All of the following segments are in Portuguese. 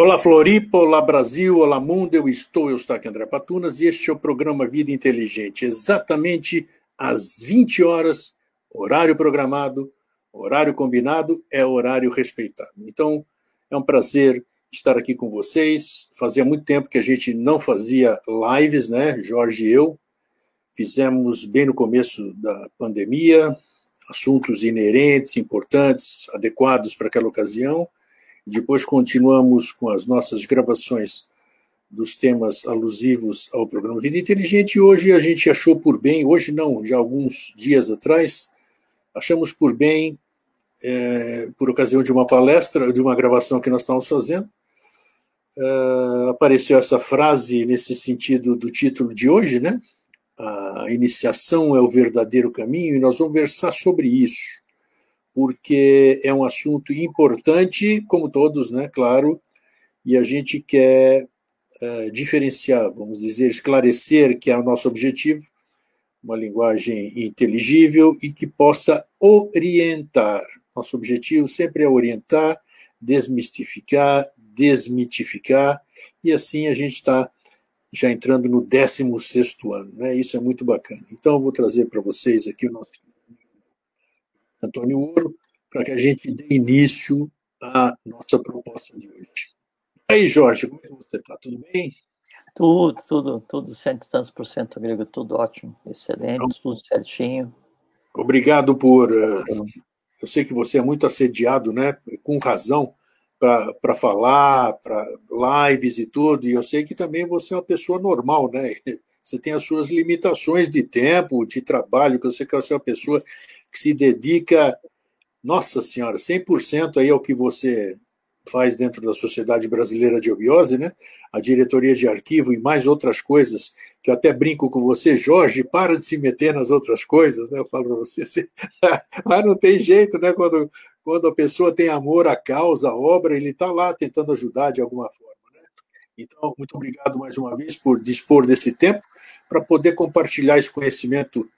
Olá Floripa, olá Brasil, olá mundo, eu estou, eu estou aqui André Patunas e este é o programa Vida Inteligente, exatamente às 20 horas, horário programado, horário combinado, é horário respeitado. Então, é um prazer estar aqui com vocês, fazia muito tempo que a gente não fazia lives, né, Jorge e eu, fizemos bem no começo da pandemia, assuntos inerentes, importantes, adequados para aquela ocasião, depois continuamos com as nossas gravações dos temas alusivos ao programa Vida Inteligente e hoje a gente achou por bem, hoje não, já alguns dias atrás, achamos por bem, é, por ocasião de uma palestra, de uma gravação que nós estávamos fazendo, é, apareceu essa frase nesse sentido do título de hoje, né? A iniciação é o verdadeiro caminho, e nós vamos versar sobre isso porque é um assunto importante, como todos, né, claro, e a gente quer uh, diferenciar, vamos dizer, esclarecer, que é o nosso objetivo, uma linguagem inteligível e que possa orientar. Nosso objetivo sempre é orientar, desmistificar, desmitificar, e assim a gente está já entrando no 16 ano, né? Isso é muito bacana. Então, eu vou trazer para vocês aqui o nosso Antônio Ouro, para que a gente dê início à nossa proposta de hoje. E aí, Jorge, como é que você está? Tudo bem? Tudo, tudo, tudo, cento e tantos por cento grego, tudo ótimo, excelente, então, tudo certinho. Obrigado por. Uh, eu sei que você é muito assediado, né? Com razão, para falar, para lives e tudo, e eu sei que também você é uma pessoa normal, né? Você tem as suas limitações de tempo, de trabalho, que eu sei que você é uma pessoa que se dedica, nossa senhora, 100% aí ao que você faz dentro da Sociedade Brasileira de Obiose, né? A diretoria de arquivo e mais outras coisas, que eu até brinco com você, Jorge, para de se meter nas outras coisas, né? Eu falo para você, mas não tem jeito, né? Quando, quando a pessoa tem amor à causa, à obra, ele está lá tentando ajudar de alguma forma, né? Então, muito obrigado mais uma vez por dispor desse tempo para poder compartilhar esse conhecimento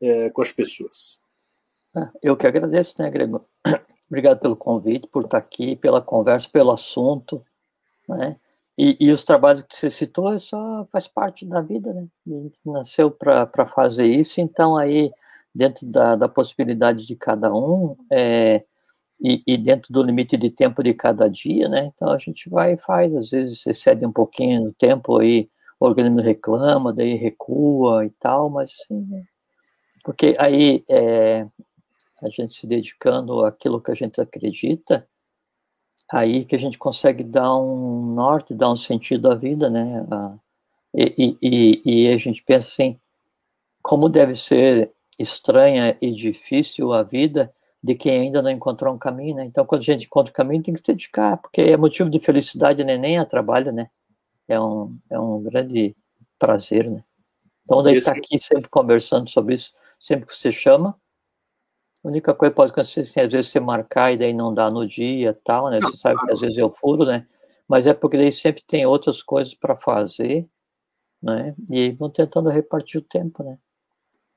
é, com as pessoas. Eu que agradeço, né, Grego? Obrigado pelo convite, por estar aqui, pela conversa, pelo assunto, né? E, e os trabalhos que você citou é só faz parte da vida, né? A gente nasceu para fazer isso, então aí dentro da, da possibilidade de cada um é, e, e, dentro do limite de tempo de cada dia, né? Então a gente vai e faz, às vezes excede um pouquinho no tempo aí, o organismo reclama, daí recua e tal, mas assim, né? porque aí é, a gente se dedicando àquilo que a gente acredita, aí que a gente consegue dar um norte, dar um sentido à vida, né? E, e, e a gente pensa assim, como deve ser estranha e difícil a vida de quem ainda não encontrou um caminho, né? Então, quando a gente encontra o caminho, tem que se dedicar, porque é motivo de felicidade, né? nem a trabalho, né? É um, é um grande prazer, né? Então, daí estar tá aqui sempre conversando sobre isso, sempre que você chama, a única coisa que pode acontecer, assim, às vezes você marcar e daí não dá no dia tal, né? Você sabe que às vezes eu furo, né? Mas é porque daí sempre tem outras coisas para fazer, né? E aí vão tentando repartir o tempo, né?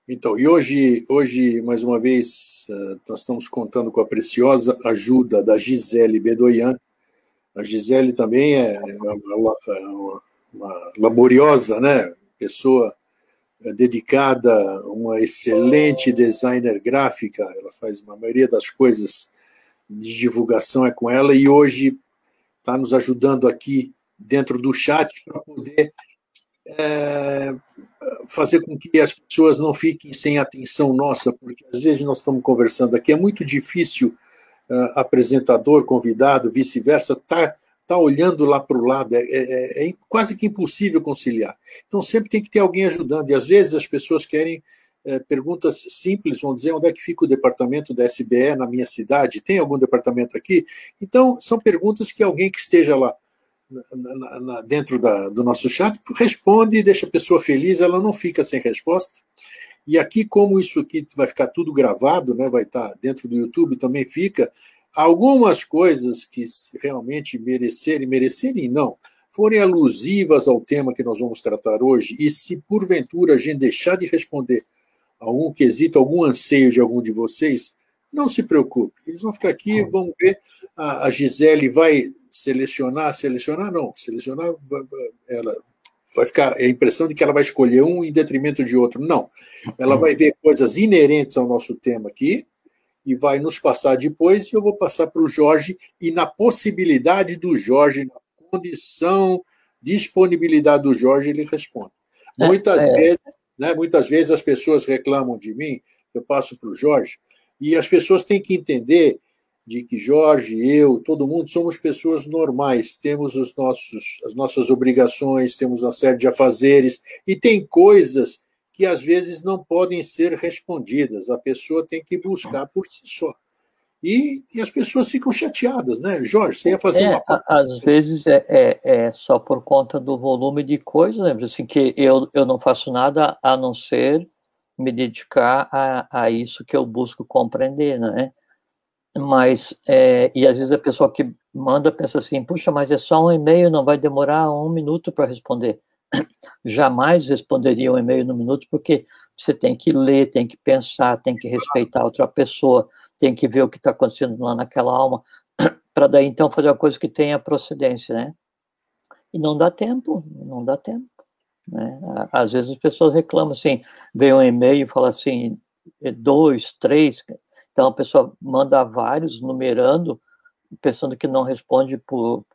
Então, e hoje, hoje mais uma vez, eh, nós estamos contando com a preciosa ajuda da Gisele Bedoyan. A Gisele também é uma, uma, uma laboriosa, né? Pessoa é dedicada, uma excelente designer gráfica, ela faz a maioria das coisas de divulgação é com ela e hoje está nos ajudando aqui dentro do chat para poder é, fazer com que as pessoas não fiquem sem atenção nossa, porque às vezes nós estamos conversando aqui, é muito difícil uh, apresentador, convidado, vice-versa, estar tá está olhando lá para o lado, é, é, é, quase que impossível conciliar. Então sempre tem que ter alguém ajudando, e às vezes as pessoas querem é, perguntas simples, vão dizer onde é que fica o departamento da SBE na minha cidade, tem algum departamento aqui? Então são perguntas que alguém que esteja lá na, na, na, dentro da, do nosso chat responde e deixa a pessoa feliz, ela não fica sem resposta. E aqui, como isso aqui vai ficar tudo gravado, né, vai estar dentro do YouTube, também fica, algumas coisas que realmente merecerem, merecerem não, forem alusivas ao tema que nós vamos tratar hoje, e se porventura a gente deixar de responder algum quesito, algum anseio de algum de vocês, não se preocupe, eles vão ficar aqui, vão ver, a, Gisele vai selecionar, selecionar não, selecionar ela vai ficar a impressão de que ela vai escolher um em detrimento de outro. Não. Ela vai ver coisas inerentes ao nosso tema aqui e vai nos passar depois, e eu vou passar para o Jorge, e na possibilidade do Jorge, na condição, disponibilidade do Jorge, ele responde. É, muitas, é. vezes, né, muitas vezes as pessoas reclamam de mim, eu passo para o Jorge, e as pessoas têm que entender de que Jorge, eu, todo mundo somos pessoas normais, temos os nossos, as nossas obrigações, temos uma série de afazeres, e tem coisas que às vezes não podem ser respondidas, a pessoa tem que buscar por si só. E, e as pessoas ficam chateadas, né? Jorge, você ia fazer é, uma. Às vezes é, é, é, só por conta do volume de coisas, lembra? Né? Assim, que eu, eu não faço nada a não ser me dedicar a, a isso que eu busco compreender, né? mas é, e às vezes a pessoa que manda pensa assim, puxa, mas é só um e-mail, não vai demorar um minuto para responder. Jamais responderia um e-mail no minuto, porque você tem que ler, tem que pensar, tem que respeitar outra pessoa, tem que ver o que está acontecendo lá naquela alma, para daí então fazer uma coisa que tenha procedência, né? E não dá tempo, não dá tempo. Né? Às vezes as pessoas reclamam assim, vem um e-mail e fala assim, dois, três, então a pessoa manda vários, numerando, pensando que não responde por,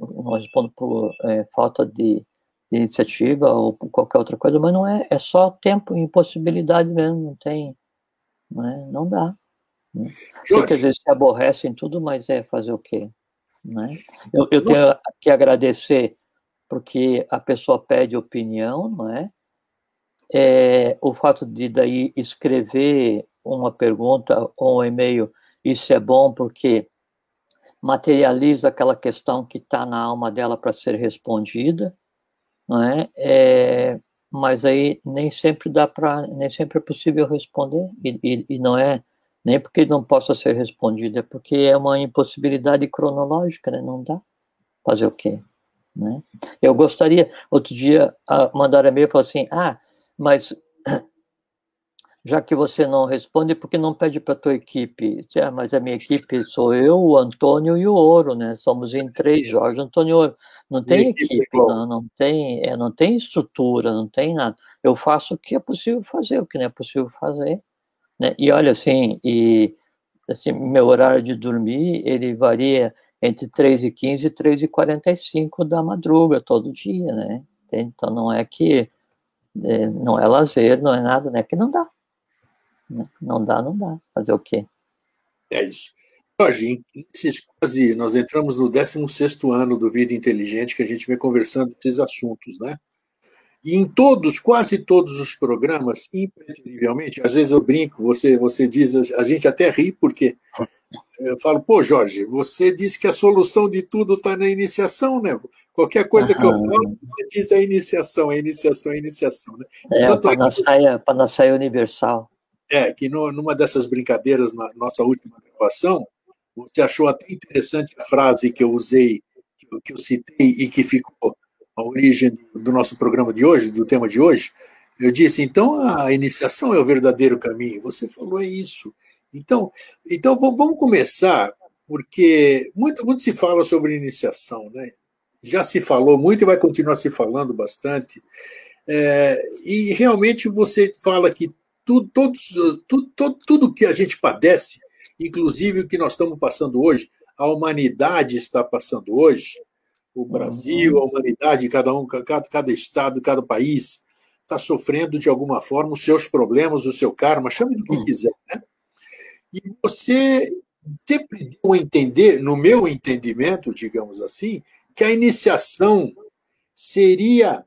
não responde por é, falta de, iniciativa ou qualquer outra coisa, mas não é, é só tempo e impossibilidade mesmo, não tem, não, é, não dá. Né? Porque às vezes se aborrecem tudo, mas é fazer o quê? Né? Eu, eu tenho que agradecer porque a pessoa pede opinião, não é? é o fato de daí escrever uma pergunta ou um e-mail, isso é bom porque materializa aquela questão que está na alma dela para ser respondida, não é? Mas aí nem sempre dá para, nem sempre é possível responder e, e, e, não é nem porque não possa ser respondida, é porque é uma impossibilidade cronológica, né? Não dá. Fazer o quê? Né? Eu gostaria, outro dia, mandar e-mail e falar assim, ah, mas já que você não responde, por que não pede para a tua equipe? Ah, mas a minha equipe sou eu, o Antônio e o Ouro, né? Somos em três, Jorge, Antônio Ouro. Não tem equipe, equipe não, não, tem, é, não tem estrutura, não tem nada. Eu faço o que é possível fazer, o que não é possível fazer. Né? E olha, assim, e, assim, meu horário de dormir, ele varia entre 3 e 15 e 3 e 45 da madruga, todo dia, né? Então não é que é, não é lazer, não é nada, né? Que não dá. Não dá, não dá. Fazer o quê? É isso. Jorge, quase, nós entramos no 16 ano do Vida Inteligente, que a gente vem conversando esses assuntos, né? E em todos, quase todos os programas, impreterivelmente, às vezes eu brinco, você, você diz, a gente até ri, porque eu falo, pô, Jorge, você disse que a solução de tudo está na iniciação, né? Qualquer coisa que eu falo, você diz a iniciação, a iniciação, a iniciação. Né? É, a panaceia, panaceia universal. É, que no, numa dessas brincadeiras, na nossa última gravação, você achou até interessante a frase que eu usei, que eu, que eu citei e que ficou a origem do nosso programa de hoje, do tema de hoje. Eu disse, então a iniciação é o verdadeiro caminho. Você falou é isso. Então, então vamos começar, porque muito, muito se fala sobre iniciação, né? Já se falou muito e vai continuar se falando bastante. É, e realmente você fala que tudo, todos, tudo, tudo, tudo que a gente padece, inclusive o que nós estamos passando hoje, a humanidade está passando hoje, o Brasil, a humanidade, cada um, cada, cada estado, cada país, está sofrendo de alguma forma os seus problemas, o seu karma, chame do que hum. quiser. Né? E você sempre deu a entender, no meu entendimento, digamos assim, que a iniciação seria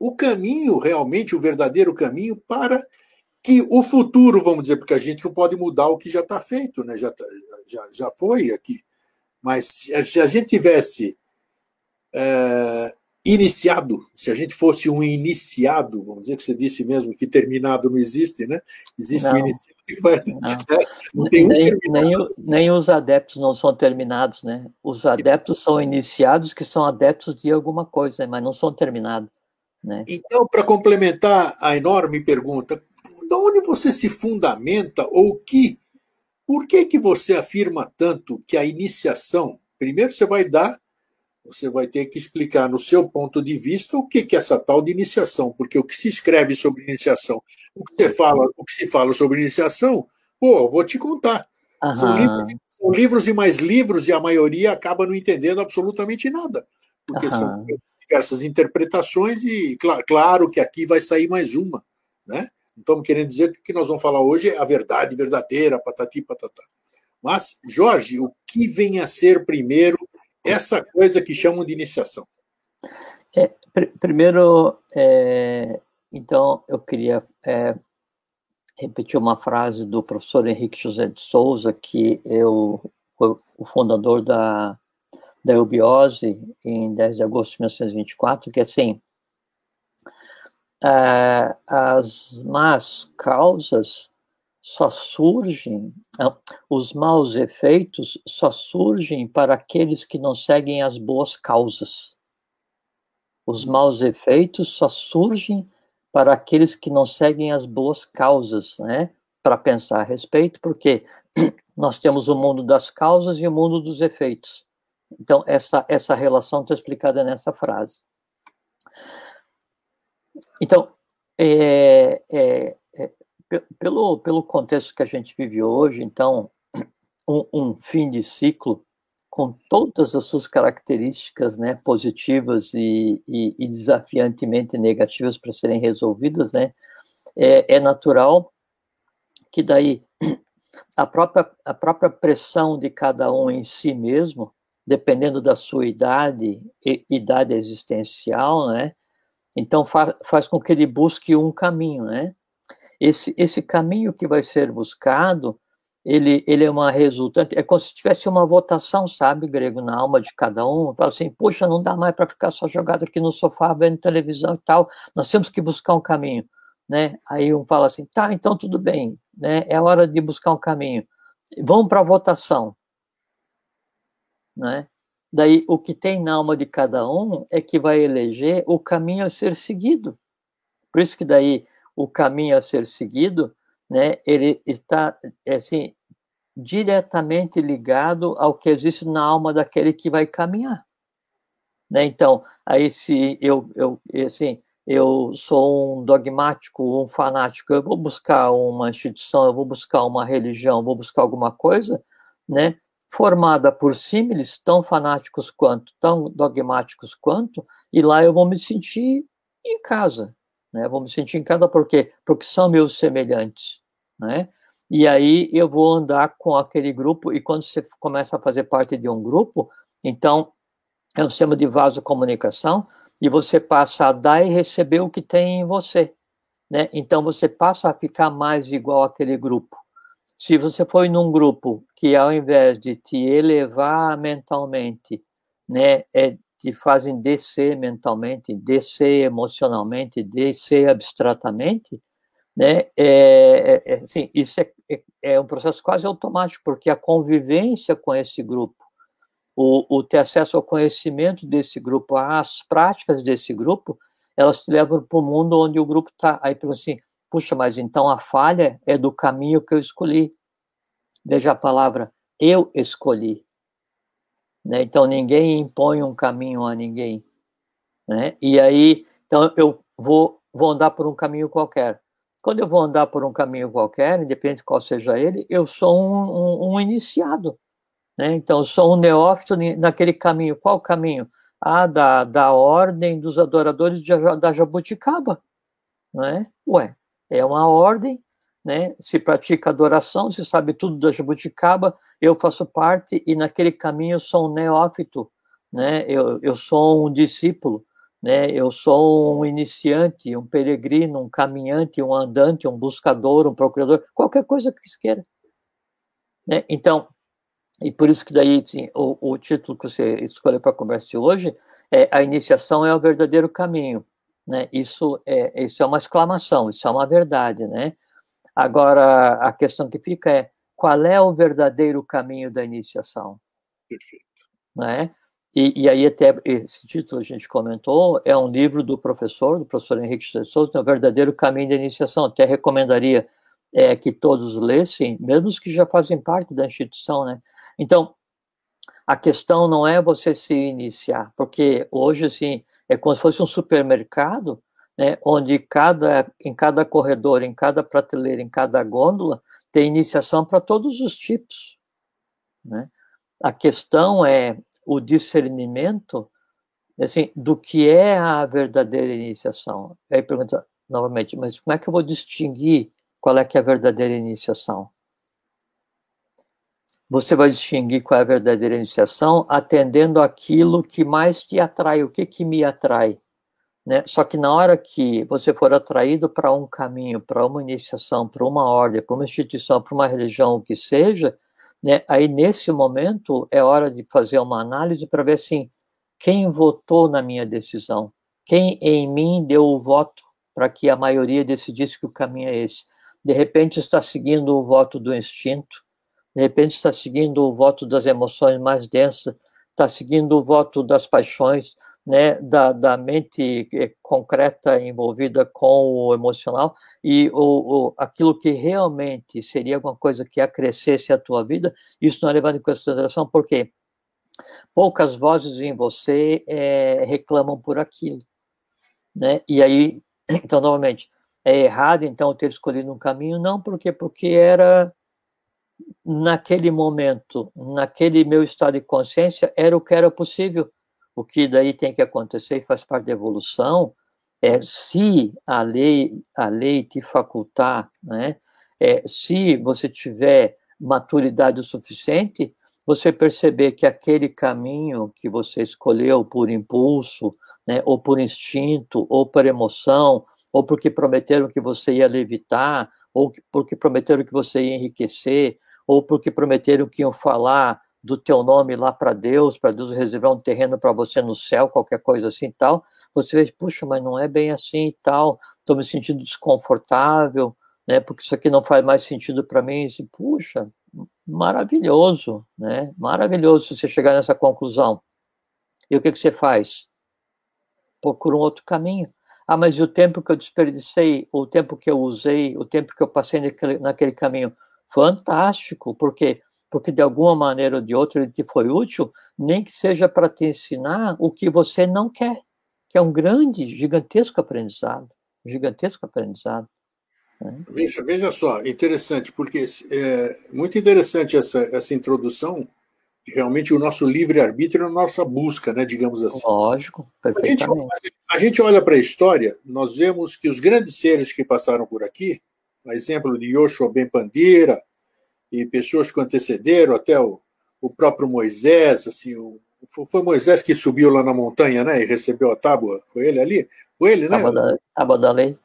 o caminho, realmente, o verdadeiro caminho para que o futuro, vamos dizer, porque a gente não pode mudar o que já está feito, né? já, tá, já, já foi aqui. Mas se a gente tivesse é, iniciado, se a gente fosse um iniciado, vamos dizer que você disse mesmo que terminado não existe, né? Existe não, um iniciado. Não. não nem, nem, nem, os adeptos não são terminados, né? Os adeptos são iniciados que são adeptos de alguma coisa, mas não são terminados. Né? Então, para complementar a enorme pergunta, de onde você se fundamenta ou que por que que você afirma tanto que a iniciação Primeiro você vai dar, você vai ter que explicar no seu ponto de vista o que, que é essa tal de iniciação, porque o que se escreve sobre iniciação, o que, você fala, o que se fala sobre iniciação, pô, vou te contar. São livros, são livros, e mais livros, e a maioria acaba não entendendo absolutamente nada, porque Aham. são diversas interpretações, e cl claro que aqui vai sair mais uma, né? Então, querendo dizer que o que nós vamos falar hoje é a verdade verdadeira, patati patatá. Mas, Jorge, o que vem a ser primeiro essa coisa que chamam de iniciação? É, pr primeiro, é, então, eu queria é, repetir uma frase do professor Henrique José de Souza, que eu foi o fundador da, da eubiose em 10 de agosto de 1924, que é assim, é, as más causas só surgem, os maus efeitos só surgem para aqueles que não seguem as boas causas. Os maus efeitos só surgem para aqueles que não seguem as boas causas, né? Para pensar a respeito, porque nós temos o mundo das causas e o mundo dos efeitos. Então, essa, essa relação está explicada nessa frase. Então, é, é, é, pelo, pelo contexto que a gente vive hoje, então, um, um, fim de ciclo com todas as suas características né, positivas e, e, e desafiantemente negativas para serem resolvidas, né, é, é natural que daí a própria, a própria pressão de cada um em si mesmo, dependendo da sua idade, idade existencial, né, então fa faz com que ele busque um caminho, né, esse, esse caminho que vai ser buscado, ele, ele é uma resultante, é como se tivesse uma votação, sabe, grego, na alma de cada um. Fala assim, puxa, não dá mais para ficar só jogado aqui no sofá vendo televisão e tal, nós temos que buscar um caminho, né? Aí um fala assim, tá, então tudo bem, né? É hora de buscar um caminho. Vamos para a votação, né? Daí o que tem na alma de cada um é que vai eleger o caminho a ser seguido. Por isso que daí o caminho a ser seguido, né, ele está assim diretamente ligado ao que existe na alma daquele que vai caminhar. Né? Então, aí se eu, eu assim, eu sou um dogmático, um fanático, eu vou buscar uma instituição, eu vou buscar uma religião, eu vou buscar alguma coisa, né, formada por símiles tão fanáticos quanto, tão dogmáticos quanto, e lá eu vou me sentir em casa, né? Vou me sentir em casa por quê? Porque são meus semelhantes, né? E aí eu vou andar com aquele grupo e quando você começa a fazer parte de um grupo, então é um sistema de vasocomunicação e você passa a dar e receber o que tem em você, né? Então você passa a ficar mais igual àquele grupo. Se você foi num grupo que ao invés de te elevar mentalmente, né, é te fazem descer mentalmente, descer emocionalmente, descer abstratamente, né? É, é, é assim, isso é, é, é, um processo quase automático, porque a convivência com esse grupo, o, o ter acesso ao conhecimento desse grupo, às práticas desse grupo, elas te levam para o mundo onde o grupo está. Aí assim, puxa, mas então a falha é do caminho que eu escolhi. Veja a palavra, eu escolhi. Né? Então ninguém impõe um caminho a ninguém, né? E aí, então eu vou vou andar por um caminho qualquer. Quando eu vou andar por um caminho qualquer, independente de qual seja ele, eu sou um, um, um iniciado, né? Então eu sou um neófito naquele caminho. Qual caminho? Ah, da, da ordem dos adoradores de, da jabuticaba, né? Ué, é uma ordem, né? Se pratica adoração, se sabe tudo da jabuticaba, eu faço parte e naquele caminho eu sou um neófito, né? Eu, eu sou um discípulo, né? Eu sou um iniciante, um peregrino, um caminhante, um andante, um buscador, um procurador, qualquer coisa que queira. Né? Então, e por isso que daí sim, o, o título que você escolheu para a conversa de hoje é a iniciação é o verdadeiro caminho, né? Isso é isso é uma exclamação, isso é uma verdade, né? Agora a questão que fica é qual é o verdadeiro caminho da iniciação. Perfeito. Né? E, e, aí até esse título a gente comentou, é um livro do professor, do professor Henrique de Souza, é o verdadeiro caminho da iniciação. Até recomendaria é, que todos lessem, mesmo os que já fazem parte da instituição, né? Então, A questão não é você se iniciar, porque hoje, assim, é como se fosse um supermercado, né, onde cada, em cada corredor, em cada prateleira, em cada gôndola, tem iniciação para todos os tipos. Né? A questão é o discernimento assim, do que é a verdadeira iniciação. Aí pergunta novamente, mas como é que eu vou distinguir qual é que é a verdadeira iniciação? Você vai distinguir qual é a verdadeira iniciação atendendo aquilo que mais te atrai, o que que me atrai. Né? Só que na hora que você for atraído para um caminho, para uma iniciação, para uma ordem, para uma instituição, para uma religião, o que seja, né? aí nesse momento é hora de fazer uma análise para ver assim, quem votou na minha decisão? Quem em mim deu o voto para que a maioria decidisse que o caminho é esse? De repente está seguindo o voto do instinto, de repente está seguindo o voto das emoções mais densas, está seguindo o voto das paixões, né, da, da mente eh, concreta envolvida com o emocional e o, o, aquilo que realmente seria alguma coisa que acrescesse a tua vida, isso não é levado em consideração, porque poucas vozes em você é, reclamam por aquilo, né, e aí, então, novamente, é errado, então, ter escolhido um caminho, não, porque porque era naquele momento, naquele meu estado de consciência, era o que era possível. O que daí tem que acontecer e faz parte da evolução é se a lei, a lei te facultar, né, é, se você tiver maturidade o suficiente, você perceber que aquele caminho que você escolheu por impulso, né, ou por instinto, ou por emoção, ou porque prometeram que você ia levitar, ou porque prometeram que você ia enriquecer, ou porque prometeram que iam falar do teu nome lá para Deus, para Deus reservar um terreno para você no céu, qualquer coisa assim e tal, você vê, puxa, mas não é bem assim e tal, estou me sentindo desconfortável, né, porque isso aqui não faz mais sentido para mim, e, puxa, maravilhoso, né, maravilhoso se você chegar nessa conclusão. E o que, que você faz? Procura um outro caminho. Ah, mas e o tempo que eu desperdicei, o tempo que eu usei, o tempo que eu passei naquele, naquele caminho, fantástico, porque porque de alguma maneira ou de outra ele te foi útil, nem que seja para te ensinar o que você não quer, que é um grande, gigantesco aprendizado, gigantesco aprendizado. Né? Veja, veja só, interessante, porque é muito interessante essa, essa introdução, realmente o nosso livre-arbítrio, a nossa busca, né, digamos assim. Lógico, perfeitamente. A gente, a gente olha para a história, nós vemos que os grandes seres que passaram por aqui, a exemplo de Yoshua Ben Pandira e pessoas que antecederam, até o, o próprio Moisés, assim, o, foi Moisés que subiu lá na montanha, né, e recebeu a tábua, foi ele ali? Foi ele, né? Tábua da, tábua da lei.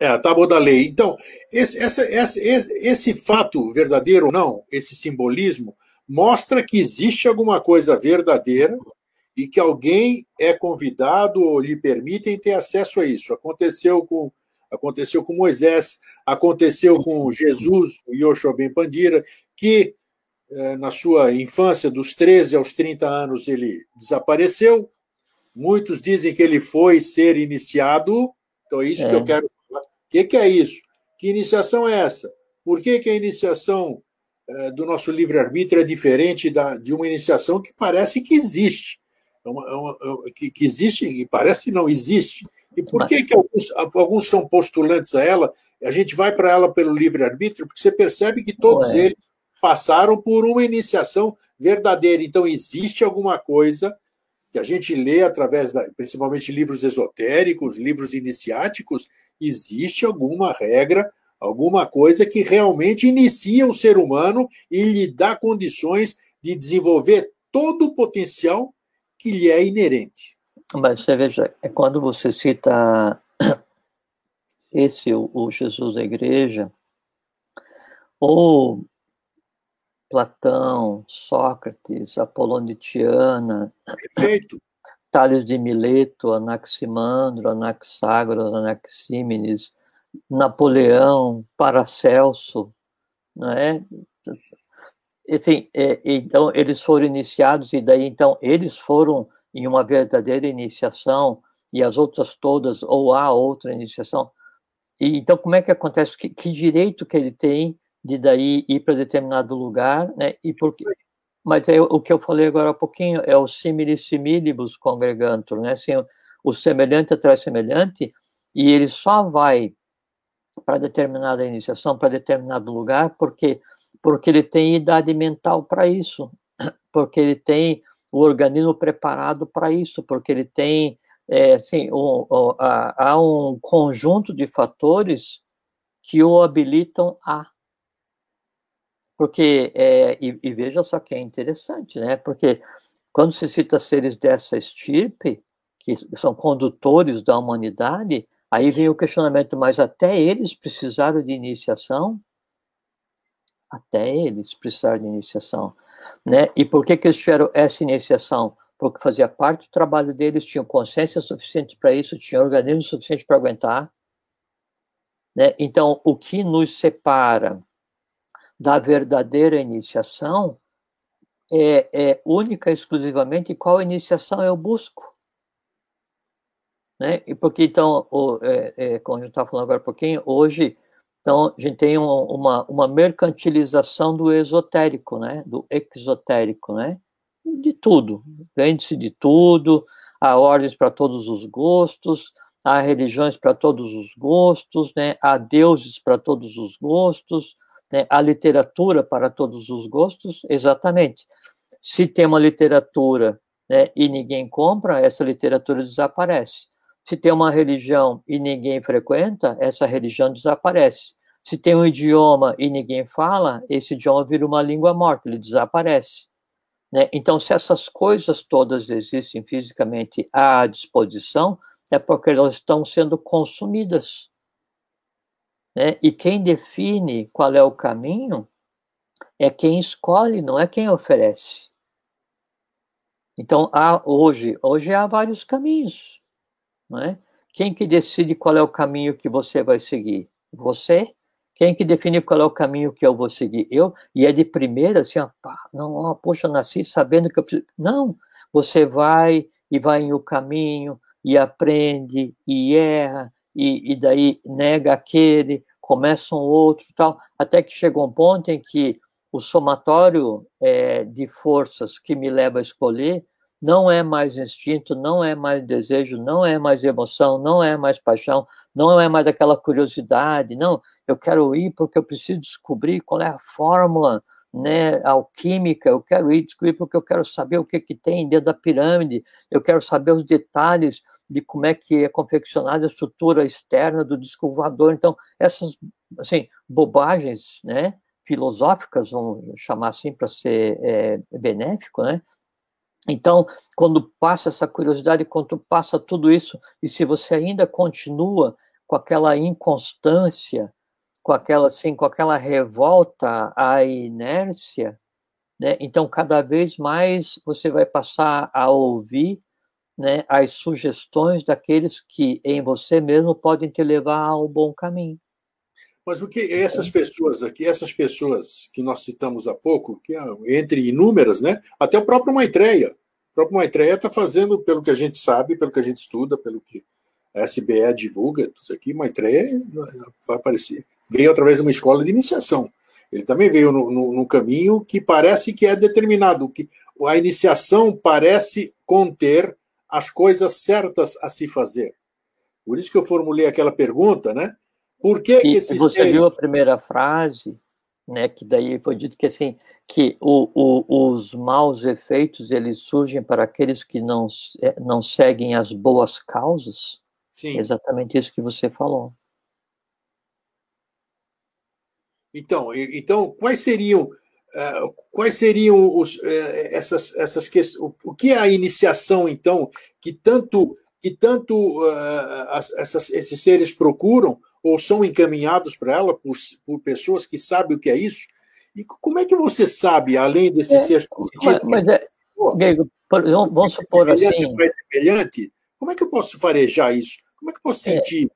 É, a tábua da lei. Então, esse, essa, esse, esse fato verdadeiro ou não, esse simbolismo, mostra que existe alguma coisa verdadeira e que alguém é convidado ou lhe permitem ter acesso a isso. Aconteceu com aconteceu com Moisés, aconteceu com Jesus, o Yoshua Ben Pandira, que eh, na sua infância, dos 13 aos 30 anos, ele desapareceu. Muitos dizem que ele foi ser iniciado. Então, é isso é. que eu quero falar. O que, que, é isso? Que iniciação é essa? Por que, que a iniciação eh, do nosso livre-arbítrio é diferente da, de uma iniciação que parece que existe? É uma, é uma, que, que existe e parece que não existe. E por que, que alguns, alguns são postulantes a ela? A gente vai para ela pelo livre-arbítrio, porque você percebe que todos Ué. eles passaram por uma iniciação verdadeira. Então, existe alguma coisa que a gente lê através, da, principalmente livros esotéricos, livros iniciáticos, existe alguma regra, alguma coisa que realmente inicia o ser humano e lhe dá condições de desenvolver todo o potencial que lhe é inerente. Mas você veja, é quando você cita esse, o, o Jesus da igreja, ou Platão, Sócrates, Apolônio de Tiana, Perfeito. Tales de Mileto, Anaximandro, Anaxágoras, Anaxímenes, Napoleão, Paracelso, não é? Assim, é, então eles foram iniciados e daí então eles foram em uma verdadeira iniciação e as outras todas, ou há outra iniciação. E, então, como é que acontece? Que, que direito que ele tem de daí ir para determinado lugar, né? E por, mas é, o que eu falei agora há pouquinho é o simili similibus congregantur, né? Assim, o semelhante atrai semelhante, e ele só vai para determinada iniciação, para determinado lugar, porque porque ele tem idade mental para isso, porque ele tem o organismo preparado para isso, porque ele tem é, assim, um, um, há um conjunto de fatores que o habilitam a. Porque, é, e, e, veja só que é interessante, né? Porque quando se cita seres dessa estirpe, que são condutores da humanidade, aí vem o questionamento, mas até eles precisaram de iniciação? Até eles precisaram de iniciação. Né? E por que, que eles tiveram essa iniciação? Porque fazia parte do trabalho deles, tinham consciência suficiente para isso, tinham organismo suficiente para aguentar. Né? Então, o que nos separa da verdadeira iniciação é, é única e exclusivamente qual iniciação eu busco. Né? E porque, então, o, é, é, como a gente estava falando agora um pouquinho, hoje então, a gente tem uma, uma mercantilização do esotérico, né? do exotérico, né? de tudo, vende-se de tudo, há ordens para todos os gostos, há religiões para todos os gostos, né? há deuses para todos os gostos, né? há literatura para todos os gostos, exatamente. Se tem uma literatura né, e ninguém compra, essa literatura desaparece. Se tem uma religião e ninguém frequenta, essa religião desaparece. Se tem um idioma e ninguém fala, esse idioma vira uma língua morta, ele desaparece. Né? Então, se essas coisas todas existem fisicamente à disposição, é porque elas estão sendo consumidas. Né? E quem define qual é o caminho é quem escolhe, não é quem oferece. Então, há, hoje, hoje há vários caminhos. Não é? Quem que decide qual é o caminho que você vai seguir? Você? Quem que define qual é o caminho que eu vou seguir? Eu? E é de primeira, assim, ó, pá, não, ó, poxa, nasci sabendo que eu preciso. Não, você vai e vai em o caminho, e aprende, e erra, e, e daí nega aquele, começa um outro tal, até que chega um ponto em que o somatório é, de forças que me leva a escolher não é mais instinto, não é mais desejo, não é mais emoção, não é mais paixão, não é mais aquela curiosidade, não. Eu quero ir porque eu preciso descobrir qual é a fórmula né, alquímica, eu quero ir descobrir porque eu quero saber o que, que tem dentro da pirâmide, eu quero saber os detalhes de como é que é confeccionada a estrutura externa do disco voador. Então, essas assim, bobagens né, filosóficas, vamos chamar assim para ser é, benéfico, né, então, quando passa essa curiosidade, quando passa tudo isso, e se você ainda continua com aquela inconstância, com aquela assim, com aquela revolta à inércia, né? Então, cada vez mais você vai passar a ouvir, né, as sugestões daqueles que em você mesmo podem te levar ao bom caminho. Mas o que essas pessoas aqui, essas pessoas que nós citamos há pouco, que entre inúmeras, né? Até o próprio Maitreya. O próprio Maitreya está fazendo, pelo que a gente sabe, pelo que a gente estuda, pelo que a SBE divulga, isso aqui, Maitreya vai aparecer. Veio através de uma escola de iniciação. Ele também veio no, no, no caminho que parece que é determinado, que a iniciação parece conter as coisas certas a se fazer. Por isso que eu formulei aquela pergunta, né? Por que, que esses Você seres... viu a primeira frase, né? Que daí foi dito que assim que o, o, os maus efeitos eles surgem para aqueles que não é, não seguem as boas causas. Sim. É exatamente isso que você falou. Então, então quais seriam Uh, quais seriam os, uh, essas, essas questões? O que é a iniciação, então, que tanto, que tanto uh, as, essas, esses seres procuram, ou são encaminhados para ela por, por pessoas que sabem o que é isso? E como é que você sabe, além desse é, ser mas, mas é, Grego, vamos supor assim. semelhante, como é que eu posso farejar isso? Como é que eu posso é. sentir é,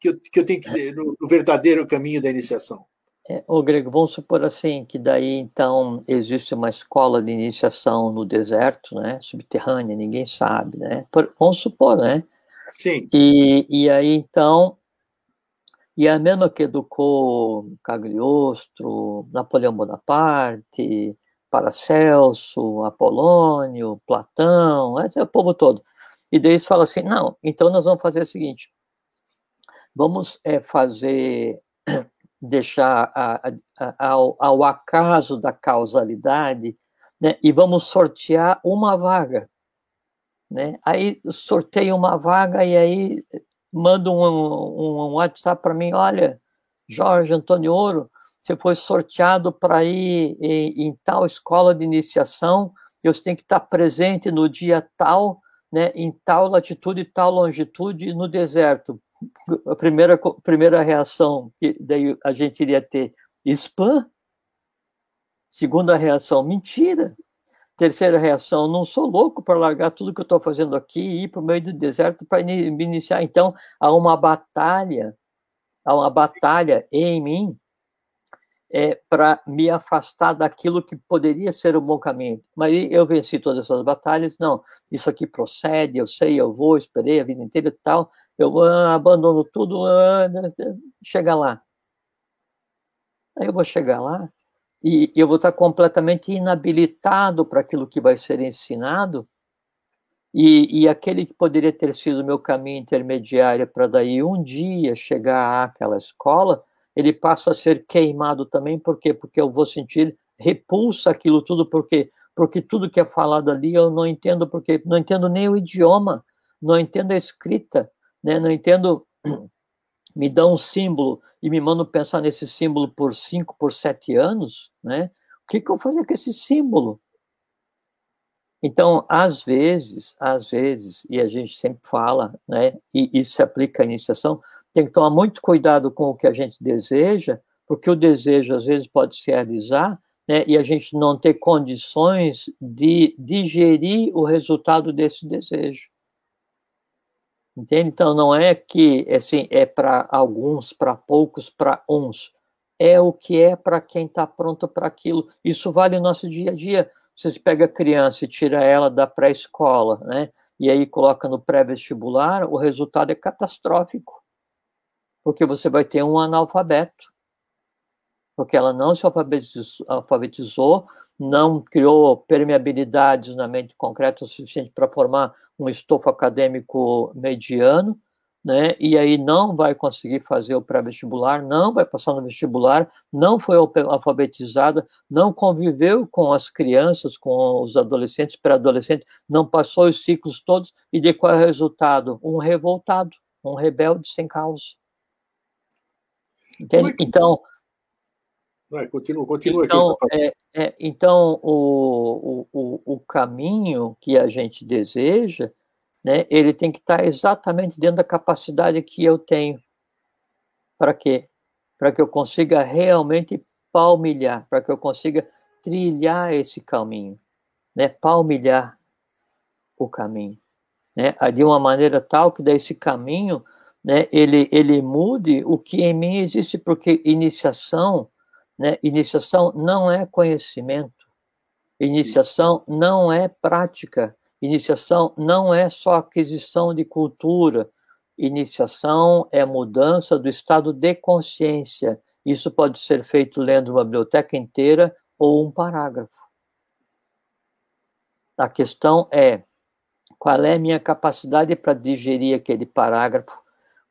que, eu, que eu tenho que ir no, no verdadeiro caminho da iniciação? É, ô Grego, vamos supor assim que daí então existe uma escola de iniciação no deserto, né, subterrânea, ninguém sabe, né? Por, vamos supor, né? Sim. E, e aí então e a mesma que educou Cagliostro, Napoleão Bonaparte, Paracelso, Apolônio, Platão, esse é o povo todo. E daí eles falam assim, não, então nós vamos fazer o seguinte, vamos é, fazer, deixar a, a, ao, ao acaso da causalidade, né, e vamos sortear uma vaga. Né? Aí sorteio uma vaga e aí manda um, um, um WhatsApp para mim, olha, Jorge Antônio Ouro, você foi sorteado para ir em, em, tal escola de iniciação, você tem que estar presente no dia tal, né, em tal latitude e tal longitude no deserto. A primeira, primeira reação que daí a gente iria ter spam. Segunda reação, mentira. Terceira reação, não sou louco para largar tudo que eu estou fazendo aqui e ir para o meio do deserto para me iniciar. Então, há uma batalha, há uma batalha em mim é, para me afastar daquilo que poderia ser um bom caminho. Mas eu venci todas essas batalhas, não, isso aqui procede, eu sei, eu vou, esperei a vida inteira e tal, eu ah, abandono tudo, ah, chega lá. Aí eu vou chegar lá, e eu vou estar completamente inabilitado para aquilo que vai ser ensinado, e, e aquele que poderia ter sido meu caminho intermediário para daí um dia chegar àquela escola, ele passa a ser queimado também, por quê? Porque eu vou sentir repulsa aquilo tudo, porque porque tudo que é falado ali eu não entendo, porque não entendo nem o idioma, não entendo a escrita, né? não entendo me dá um símbolo e me mandam pensar nesse símbolo por cinco, por sete anos, né? O que, que eu vou fazer com esse símbolo? Então, às vezes, às vezes, e a gente sempre fala, né? E isso se aplica à iniciação, tem que tomar muito cuidado com o que a gente deseja, porque o desejo às vezes pode se realizar, né? E a gente não ter condições de digerir o resultado desse desejo. Entende? Então, não é que assim, é para alguns, para poucos, para uns. É o que é para quem está pronto para aquilo. Isso vale no nosso dia a dia. Você pega a criança e tira ela da pré-escola, né? E aí coloca no pré-vestibular, o resultado é catastrófico. Porque você vai ter um analfabeto. Porque ela não se alfabetizou, alfabetizou não criou permeabilidades na mente concreta o suficiente para formar um estofo acadêmico mediano, né? E aí não vai conseguir fazer o pré-vestibular, não vai passar no vestibular, não foi alfabetizada, não conviveu com as crianças, com os adolescentes, pré-adolescentes, não passou os ciclos todos e de qual é o resultado? Um revoltado, um rebelde sem causa. Entende? Então, Vai, continua, continua então, aqui. É, é, então, o, o, o caminho que a gente deseja, né, ele tem que estar exatamente dentro da capacidade que eu tenho. Para quê? Para que eu consiga realmente palmilhar, para que eu consiga trilhar esse caminho, né, palmilhar o caminho, né, de uma maneira tal que desse caminho, né, ele, ele mude o que em mim existe, porque iniciação né? Iniciação não é conhecimento, iniciação não é prática, iniciação não é só aquisição de cultura, iniciação é mudança do estado de consciência. Isso pode ser feito lendo uma biblioteca inteira ou um parágrafo. A questão é qual é a minha capacidade para digerir aquele parágrafo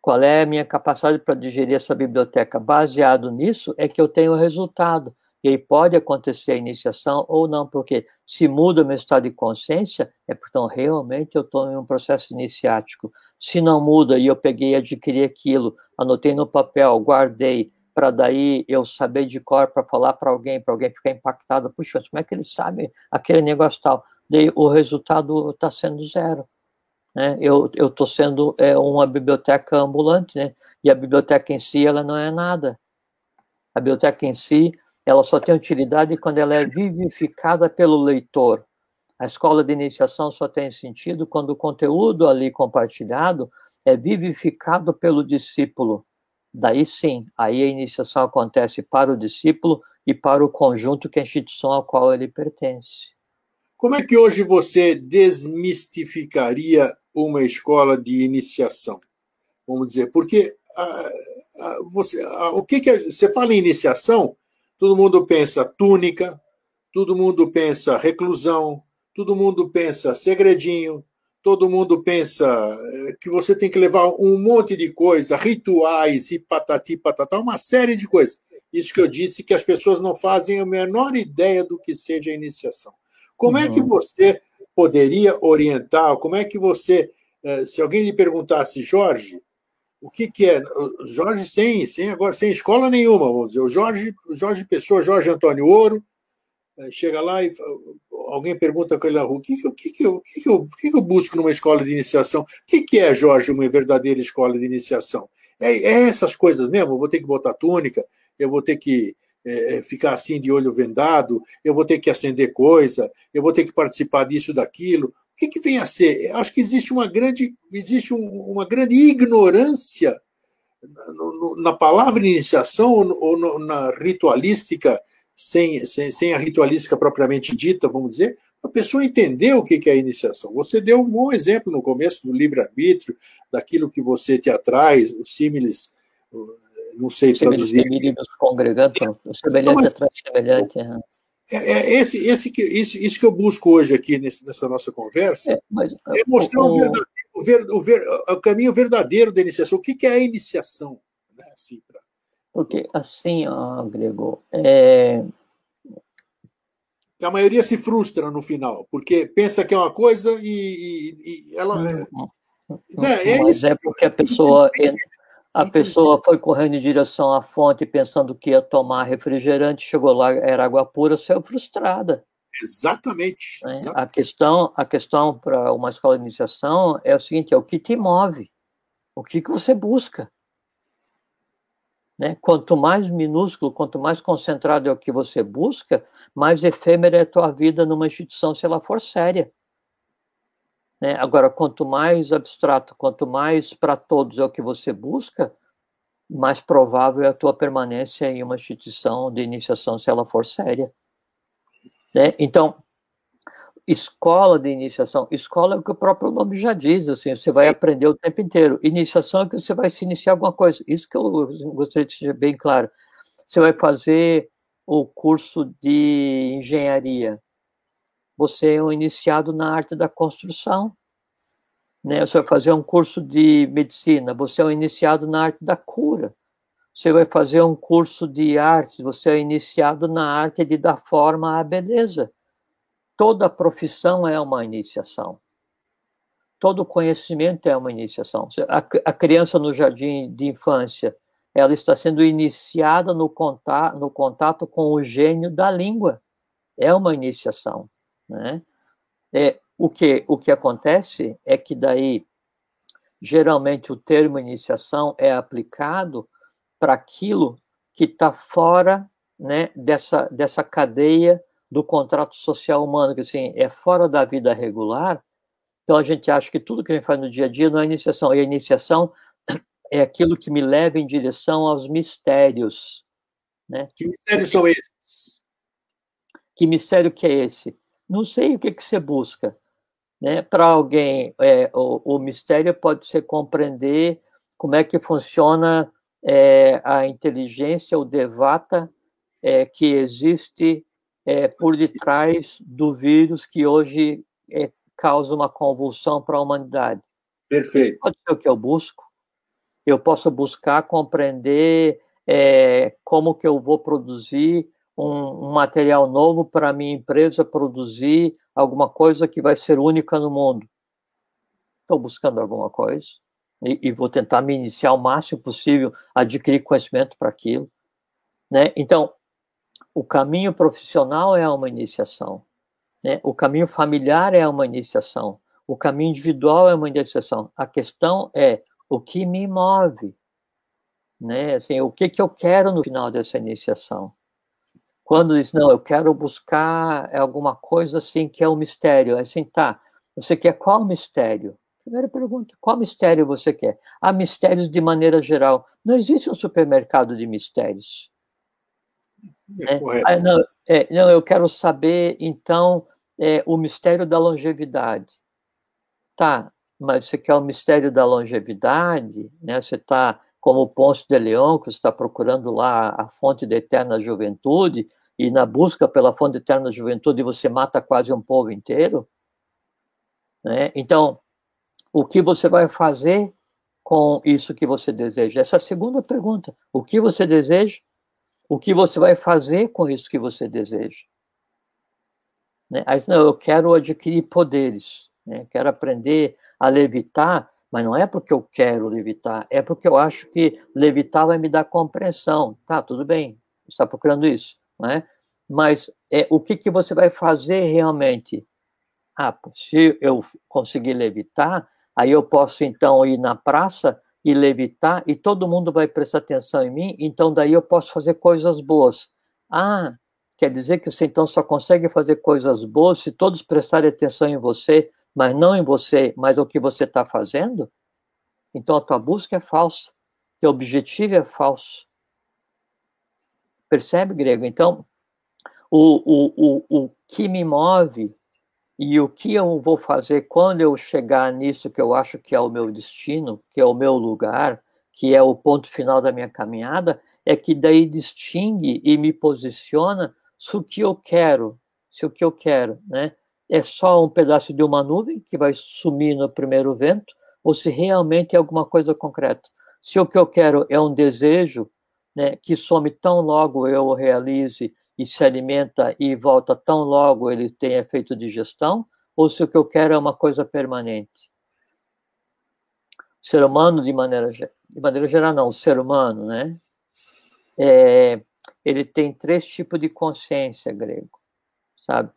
qual é a minha capacidade para digerir essa biblioteca? Baseado nisso é que eu tenho o resultado. E aí pode acontecer a iniciação ou não, porque se muda o meu estado de consciência, é porque então, realmente eu estou em um processo iniciático. Se não muda e eu peguei e adquiri aquilo, anotei no papel, guardei, para daí eu saber de cor para falar para alguém, para alguém ficar impactado, puxa, como é que ele sabe aquele negócio tal? Daí o resultado está sendo zero. Né? Eu estou sendo é, uma biblioteca ambulante, né? e a biblioteca em si ela não é nada. A biblioteca em si ela só tem utilidade quando ela é vivificada pelo leitor. A escola de iniciação só tem sentido quando o conteúdo ali compartilhado é vivificado pelo discípulo. Daí sim, aí a iniciação acontece para o discípulo e para o conjunto que é a instituição ao qual ele pertence. Como é que hoje você desmistificaria uma escola de iniciação, vamos dizer, porque a, a, você, a, o que, que você fala em iniciação, todo mundo pensa túnica, todo mundo pensa reclusão, todo mundo pensa segredinho, todo mundo pensa eh, que você tem que levar um monte de coisa, rituais e patati patatá, uma série de coisas. Isso que eu disse que as pessoas não fazem a menor ideia do que seja a iniciação. Como uhum. é que você poderia orientar? Como é que você, eh, se alguém lhe perguntasse, Jorge, o que, que é? Jorge sem, sem agora sem escola nenhuma, vamos dizer. O Jorge, Jorge Pessoa, Jorge Antônio Ouro, eh, chega lá e alguém pergunta com ele na rua: o que, que, que, eu, que, que, eu, que eu busco numa escola de iniciação? O que, que é, Jorge, uma verdadeira escola de iniciação? É, é essas coisas mesmo? Eu vou ter que botar túnica, eu vou ter que é, ficar assim de olho vendado, eu vou ter que acender coisa, eu vou ter que participar disso, daquilo. O que, que vem a ser? Acho que existe uma grande, existe um, uma grande ignorância na palavra iniciação ou na ritualística sem, sem, sem a ritualística propriamente dita, vamos dizer, a pessoa entendeu o que é a iniciação. Você deu um bom exemplo no começo do livre-arbítrio, daquilo que você te atrai, os símiles, não sei traduzir. Símiles congregando, o semelhante atrai semelhante. É, é, esse, esse que, isso, isso que eu busco hoje aqui nesse, nessa nossa conversa, é, mas, é mostrar o, o, o, ver, o, ver, o, caminho verdadeiro da iniciação. O que, que é a iniciação? Né, assim, pra, porque assim, ó, Grego, é... a maioria se frustra no final, porque pensa que é uma coisa e, e, e ela. Uhum. É, é Mas é porque a pessoa, a pessoa foi correndo em direção à fonte pensando que ia tomar refrigerante, chegou lá, era água pura, saiu frustrada. Exatamente. Né? exatamente. A questão, a questão para uma escola de iniciação é o seguinte: é o que te move, o que, que você busca. Né? Quanto mais minúsculo, quanto mais concentrado é o que você busca, mais efêmera é a tua vida numa instituição se ela for séria. Né? Agora, quanto mais abstrato, quanto mais para todos é o que você busca, mais provável é a tua permanência em uma instituição de iniciação se ela for séria. Né? Então, escola de iniciação. Escola é o que o próprio nome já diz, assim, você vai Sim. aprender o tempo inteiro. Iniciação é que você vai se iniciar alguma coisa. Isso que eu gostaria de ser bem claro. Você vai fazer o curso de engenharia. Você é um iniciado na arte da construção. Né? Você vai fazer um curso de medicina. Você é um iniciado na arte da cura. Você vai fazer um curso de arte. Você é iniciado na arte de dar forma à beleza toda profissão é uma iniciação. Todo conhecimento é uma iniciação. A, criança no jardim de infância, ela está sendo iniciada no contato, no contato com o gênio da língua. É uma iniciação. Né? É, o, que, o que acontece é que daí, geralmente, o termo iniciação é aplicado para aquilo que está fora né, dessa, dessa cadeia do contrato social humano, que assim, é fora da vida regular, então a gente acha que tudo que a gente faz no dia a dia não é iniciação, e a iniciação é aquilo que me leva em direção aos mistérios. Né? Que mistérios são esses? Que mistério que é esse? Não sei o que, que você busca. Né? Para alguém, é, o, o, mistério pode ser compreender como é que funciona é, a inteligência, o devata, é, que existe é, por detrás do vírus que hoje é, causa uma convulsão para a humanidade. Perfeito. Isso pode ser o que eu busco. Eu posso buscar compreender é, como que eu vou produzir um, um material novo para a minha empresa produzir alguma coisa que vai ser única no mundo. Estou buscando alguma coisa e, e, vou tentar me iniciar o máximo possível, adquirir conhecimento para aquilo. Né? Então, o caminho profissional é uma iniciação, né? o caminho familiar é uma iniciação, o caminho individual é uma iniciação. A questão é o que me move, né? Assim, o que, que eu quero no final dessa iniciação. Quando diz, não, eu quero buscar alguma coisa assim que é um mistério. É assim, tá, você quer qual mistério? Primeira pergunta, qual mistério você quer? Há mistérios de maneira geral. Não existe um supermercado de mistérios. É, ah, não, é, não, eu quero saber, então, é, o mistério da longevidade. Tá, mas você quer o mistério da longevidade, né? Você está como Ponce de Leão, que está procurando lá a fonte da eterna juventude, e na busca pela fonte eterna da juventude você mata quase um povo inteiro, né? Então, o que você vai fazer com isso que você deseja? Essa é a segunda pergunta. O que você deseja? O que você vai fazer com isso que você deseja? Né? Aí, não, eu quero adquirir poderes, né? quero aprender a levitar, mas não é porque eu quero levitar, é porque eu acho que levitar vai me dar compreensão. Tá, tudo bem, está procurando isso, né? Mas é, o que, que você vai fazer realmente? Ah, se eu conseguir levitar, aí eu posso então ir na praça e levitar e todo mundo vai prestar atenção em mim, então daí eu posso fazer coisas boas. Ah, quer dizer que você então só consegue fazer coisas boas se todos prestarem atenção em você mas não em você, mas o que você está fazendo, então a tua busca é falsa, teu objetivo é falso. Percebe, grego? Então, o, o, o, o que me move e o que eu vou fazer quando eu chegar nisso que eu acho que é o meu destino, que é o meu lugar, que é o ponto final da minha caminhada, é que daí distingue e me posiciona se o que eu quero, se o que eu quero, né, é só um pedaço de uma nuvem que vai sumir no primeiro vento, ou se realmente é alguma coisa concreta. Se o que eu quero é um desejo né, que some tão logo eu o realize e se alimenta e volta tão logo ele tem efeito de gestão, ou se o que eu quero é uma coisa permanente. O ser humano, de maneira, de maneira geral, não, o ser humano, né? É, ele tem três tipos de consciência grego, sabe?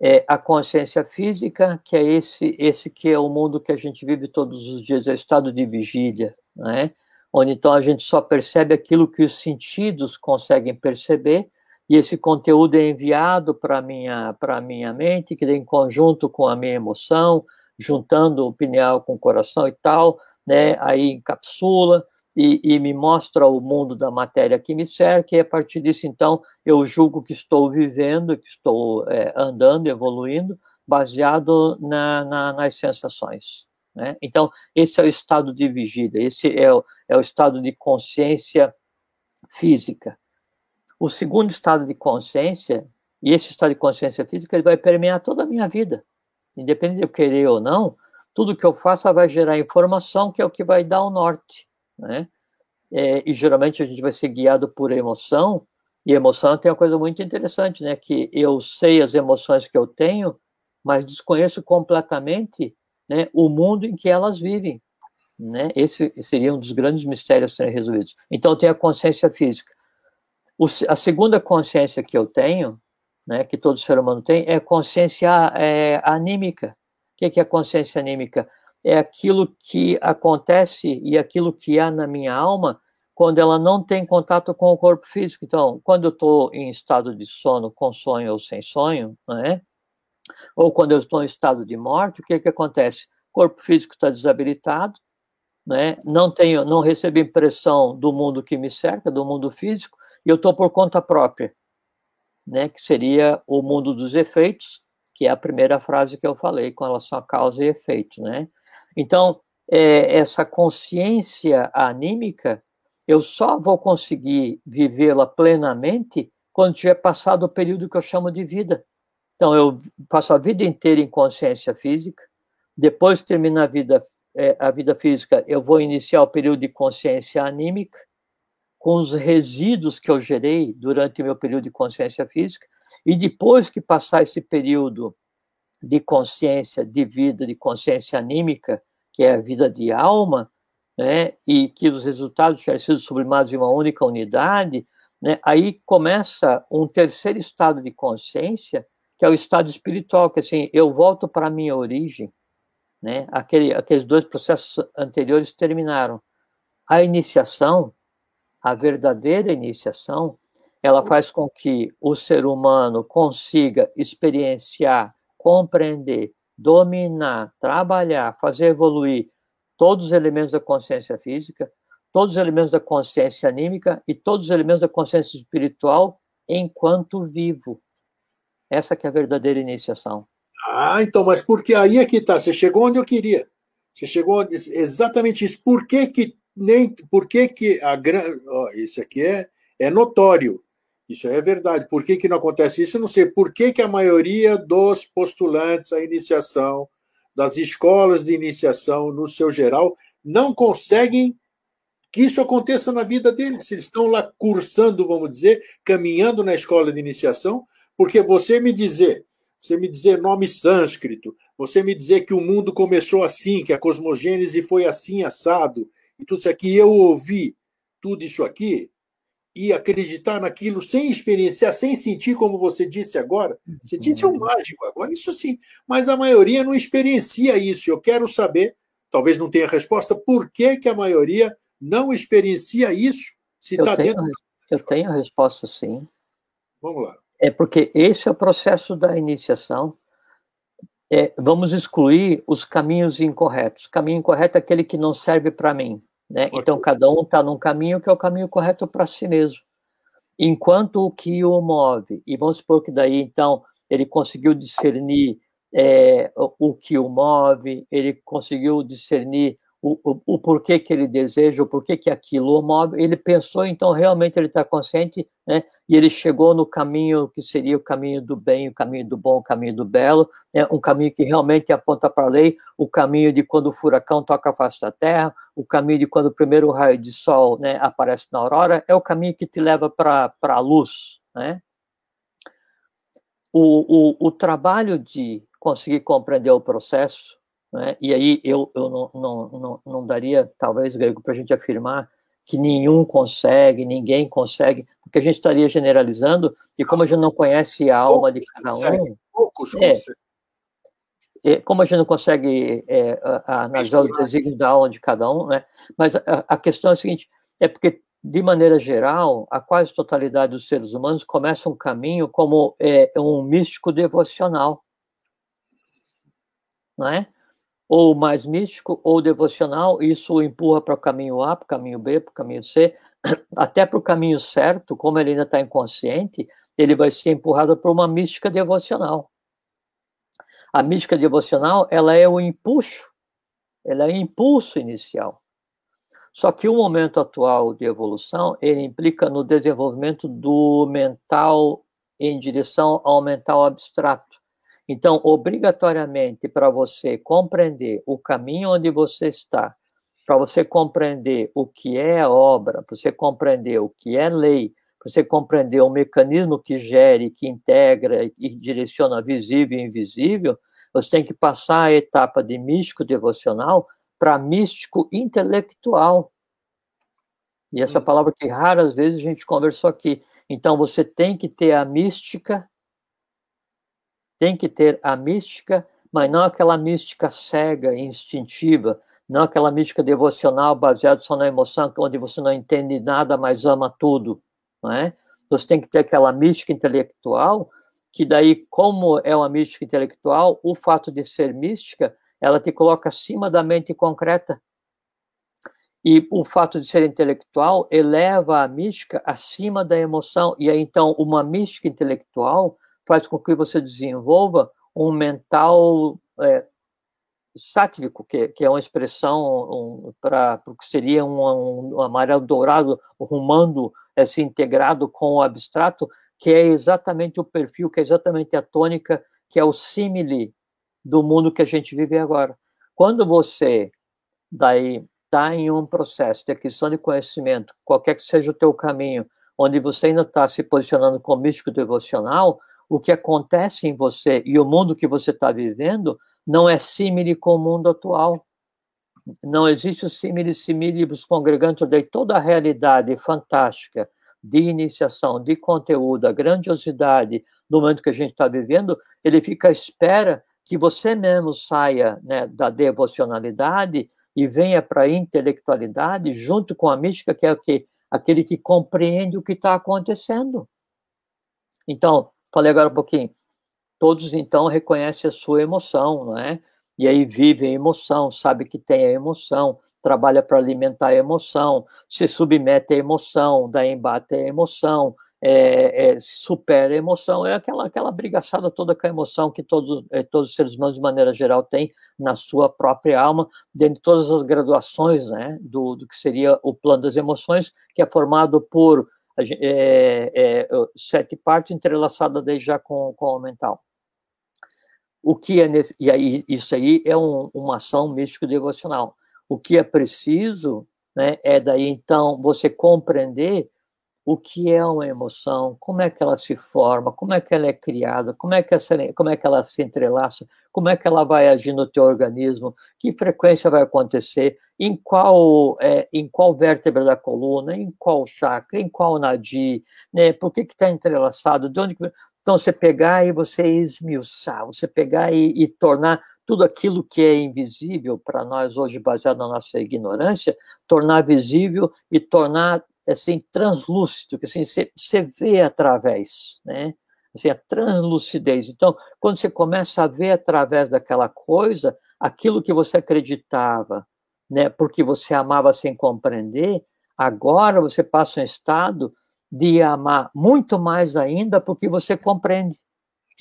é a consciência física, que é esse, esse que é o mundo que a gente vive todos os dias, é o estado de vigília, né? Onde então a gente só percebe aquilo que os sentidos conseguem perceber, e esse conteúdo é enviado para minha, minha mente, que em conjunto com a minha emoção, juntando o pineal com o coração e tal, né? aí encapsula, e, e, me mostra o mundo da matéria que me cerca, e a partir disso, então, eu julgo que estou vivendo, que estou é, andando, evoluindo, baseado na, na, nas sensações. Né? Então, esse é o estado de vigília, esse é o, é o estado de consciência física. O segundo estado de consciência, e esse estado de consciência física, ele vai permear toda a minha vida. Independente de eu querer ou não, tudo que eu faça vai gerar informação, que é o que vai dar o norte né? É, e geralmente a gente vai ser guiado por emoção, e emoção tem uma coisa muito interessante, né? Que eu sei as emoções que eu tenho, mas desconheço completamente né, o mundo em que elas vivem. Né? Esse seria um dos grandes mistérios a serem resolvidos. Então, eu tenho a consciência física. O, a segunda consciência que eu tenho, né, que todo ser humano tem, é consciência é, anímica. O que é consciência anímica? é aquilo que acontece e aquilo que há na minha alma quando ela não tem contato com o corpo físico. Então, quando eu estou em estado de sono, com sonho ou sem sonho, né? ou quando eu estou em estado de morte, o que, que acontece? O corpo físico está desabilitado, né? não tenho, não recebo impressão do mundo que me cerca, do mundo físico, e eu estou por conta própria, né? que seria o mundo dos efeitos, que é a primeira frase que eu falei com relação a causa e efeito, né? Então, é, essa consciência anímica, eu só vou conseguir vivê-la plenamente quando tiver passado o período que eu chamo de vida. Então, eu passo a vida inteira em consciência física, depois termina a vida, é, a vida física, eu vou iniciar o período de consciência anímica, com os resíduos que eu gerei durante o meu período de consciência física, e depois que passar esse período de consciência de vida, de consciência anímica, que é a vida de alma, né, e que os resultados tiverem sido sublimados em uma única unidade, né, aí começa um terceiro estado de consciência, que é o estado espiritual, que assim, eu volto para a minha origem, né, aquele, aqueles dois processos anteriores terminaram. A iniciação, a verdadeira iniciação, ela faz com que o ser humano consiga experienciar compreender, dominar, trabalhar, fazer evoluir todos os elementos da consciência física, todos os elementos da consciência anímica e todos os elementos da consciência espiritual enquanto vivo. Essa que é a verdadeira iniciação. Ah, então, mas porque aí é que está, você chegou onde eu queria. Você chegou exatamente isso. Por que que nem, por que que a grande, isso aqui é, é notório. Isso é verdade. Por que, que não acontece isso? Eu não sei. Por que, que a maioria dos postulantes à iniciação, das escolas de iniciação, no seu geral, não conseguem que isso aconteça na vida deles. Eles estão lá cursando, vamos dizer, caminhando na escola de iniciação, porque você me dizer, você me dizer nome sânscrito, você me dizer que o mundo começou assim, que a cosmogênese foi assim assado, e tudo isso aqui, eu ouvi tudo isso aqui, e acreditar naquilo sem experienciar, sem sentir, como você disse agora. Você disse um mágico agora, isso sim, mas a maioria não experiencia isso. Eu quero saber, talvez não tenha resposta, por que, que a maioria não experiencia isso se está dentro. Eu tenho a resposta, sim. Vamos lá. É porque esse é o processo da iniciação. É, vamos excluir os caminhos incorretos. Caminho incorreto é aquele que não serve para mim. Né? Então, cada um está num caminho que é o caminho correto para si mesmo. Enquanto o que o move, e vamos supor que daí, então, ele conseguiu discernir é, o, o que o move, ele conseguiu discernir o, o, o, porquê que ele deseja, o porquê que aquilo o move, ele pensou, então realmente ele está consciente, né? E ele chegou no caminho que seria o caminho do bem, o caminho do bom, o caminho do belo, né? um caminho que realmente aponta para a lei, o caminho de quando o furacão toca a face da terra, o caminho de quando o primeiro raio de sol né, aparece na aurora, é o caminho que te leva para a luz, né? O, o, o trabalho de conseguir compreender o processo né? E aí eu, eu não, não, não, não daria, talvez, Grego, para a gente afirmar que nenhum consegue, ninguém consegue, porque a gente estaria generalizando, e como a gente não conhece a alma de cada um. Poucos é, é, como a gente não consegue é, analisar os desígnios da alma de cada um, né? mas a, a questão é a seguinte: é porque de maneira geral, a quase totalidade dos seres humanos começa um caminho como é, um místico devocional, não é? Ou mais místico ou devocional, isso empurra para o caminho A, para o caminho B, para o caminho C, até para o caminho certo, como ele ainda está inconsciente, ele vai ser empurrado para uma mística devocional. A mística devocional, ela é o impulso, ela é o impulso inicial. Só que o momento atual de evolução, ele implica no desenvolvimento do mental em direção ao mental abstrato. Então, obrigatoriamente, para você compreender o caminho onde você está, para você compreender o que é obra, para você compreender o que é lei, para você compreender o mecanismo que gere, que integra e direciona visível e invisível, você tem que passar a etapa de místico devocional para místico intelectual. E essa hum. palavra que raras vezes a gente conversou aqui. Então, você tem que ter a mística tem que ter a mística, mas não aquela mística cega instintiva, não aquela mística devocional baseada só na emoção, onde você não entende nada, mas ama tudo, não é? Você tem que ter aquela mística intelectual, que daí, como é uma mística intelectual, o fato de ser mística, ela te coloca acima da mente concreta. E o fato de ser intelectual eleva a mística acima da emoção. E aí, então, uma mística intelectual faz com que você desenvolva um mental é, que, que, é uma expressão um, para o que seria um, um, um amarelo dourado rumando, é, se integrado com o abstrato, que é exatamente o perfil, que é exatamente a tônica, que é o símile do mundo que a gente vive agora. Quando você daí está em um processo de aquisição de conhecimento, qualquer que seja o teu caminho, onde você ainda está se posicionando como místico devocional, o que acontece em você e o mundo que você está vivendo não é símile com o mundo atual. Não existe o símile similibus congregantes, daí toda a realidade fantástica de iniciação, de conteúdo, a grandiosidade do momento que a gente está vivendo, ele fica à espera que você mesmo saia né, da devocionalidade e venha para a intelectualidade junto com a mística, que é o que? Aquele que compreende o que está acontecendo. Então, Falei agora um pouquinho. Todos, então, reconhecem a sua emoção, não é? E aí vivem a emoção, sabe que tem a emoção, trabalha para alimentar a emoção, se submete à emoção, dá embate à emoção, é, é, supera a emoção, é aquela, aquela brigaçada toda com a emoção que todos, é, todos os seres humanos, de maneira geral, têm na sua própria alma, dentro de todas as graduações né, do, do que seria o plano das emoções, que é formado por é, é, sete partes entrelaçadas desde já com, com o mental. O que é nesse, e aí isso aí é um, uma ação místico devocional. O que é preciso, né, é daí então você compreender o que é uma emoção, como é que ela se forma, como é que ela é criada, como é que, essa, como é que ela se entrelaça, como é que ela vai agir no teu organismo, que frequência vai acontecer, em qual, é, em qual vértebra da coluna, em qual chakra, em qual nadi, né, por que está entrelaçado, de onde... Então, você pegar e você esmiuçar, você pegar e, e tornar tudo aquilo que é invisível para nós hoje, baseado na nossa ignorância, tornar visível e tornar assim translúcido, que assim você, vê através, né? Assim, a translucidez. Então, quando você começa a ver através daquela coisa, aquilo que você acreditava, né, porque você amava sem compreender, agora você passa um estado de amar muito mais ainda porque você compreende.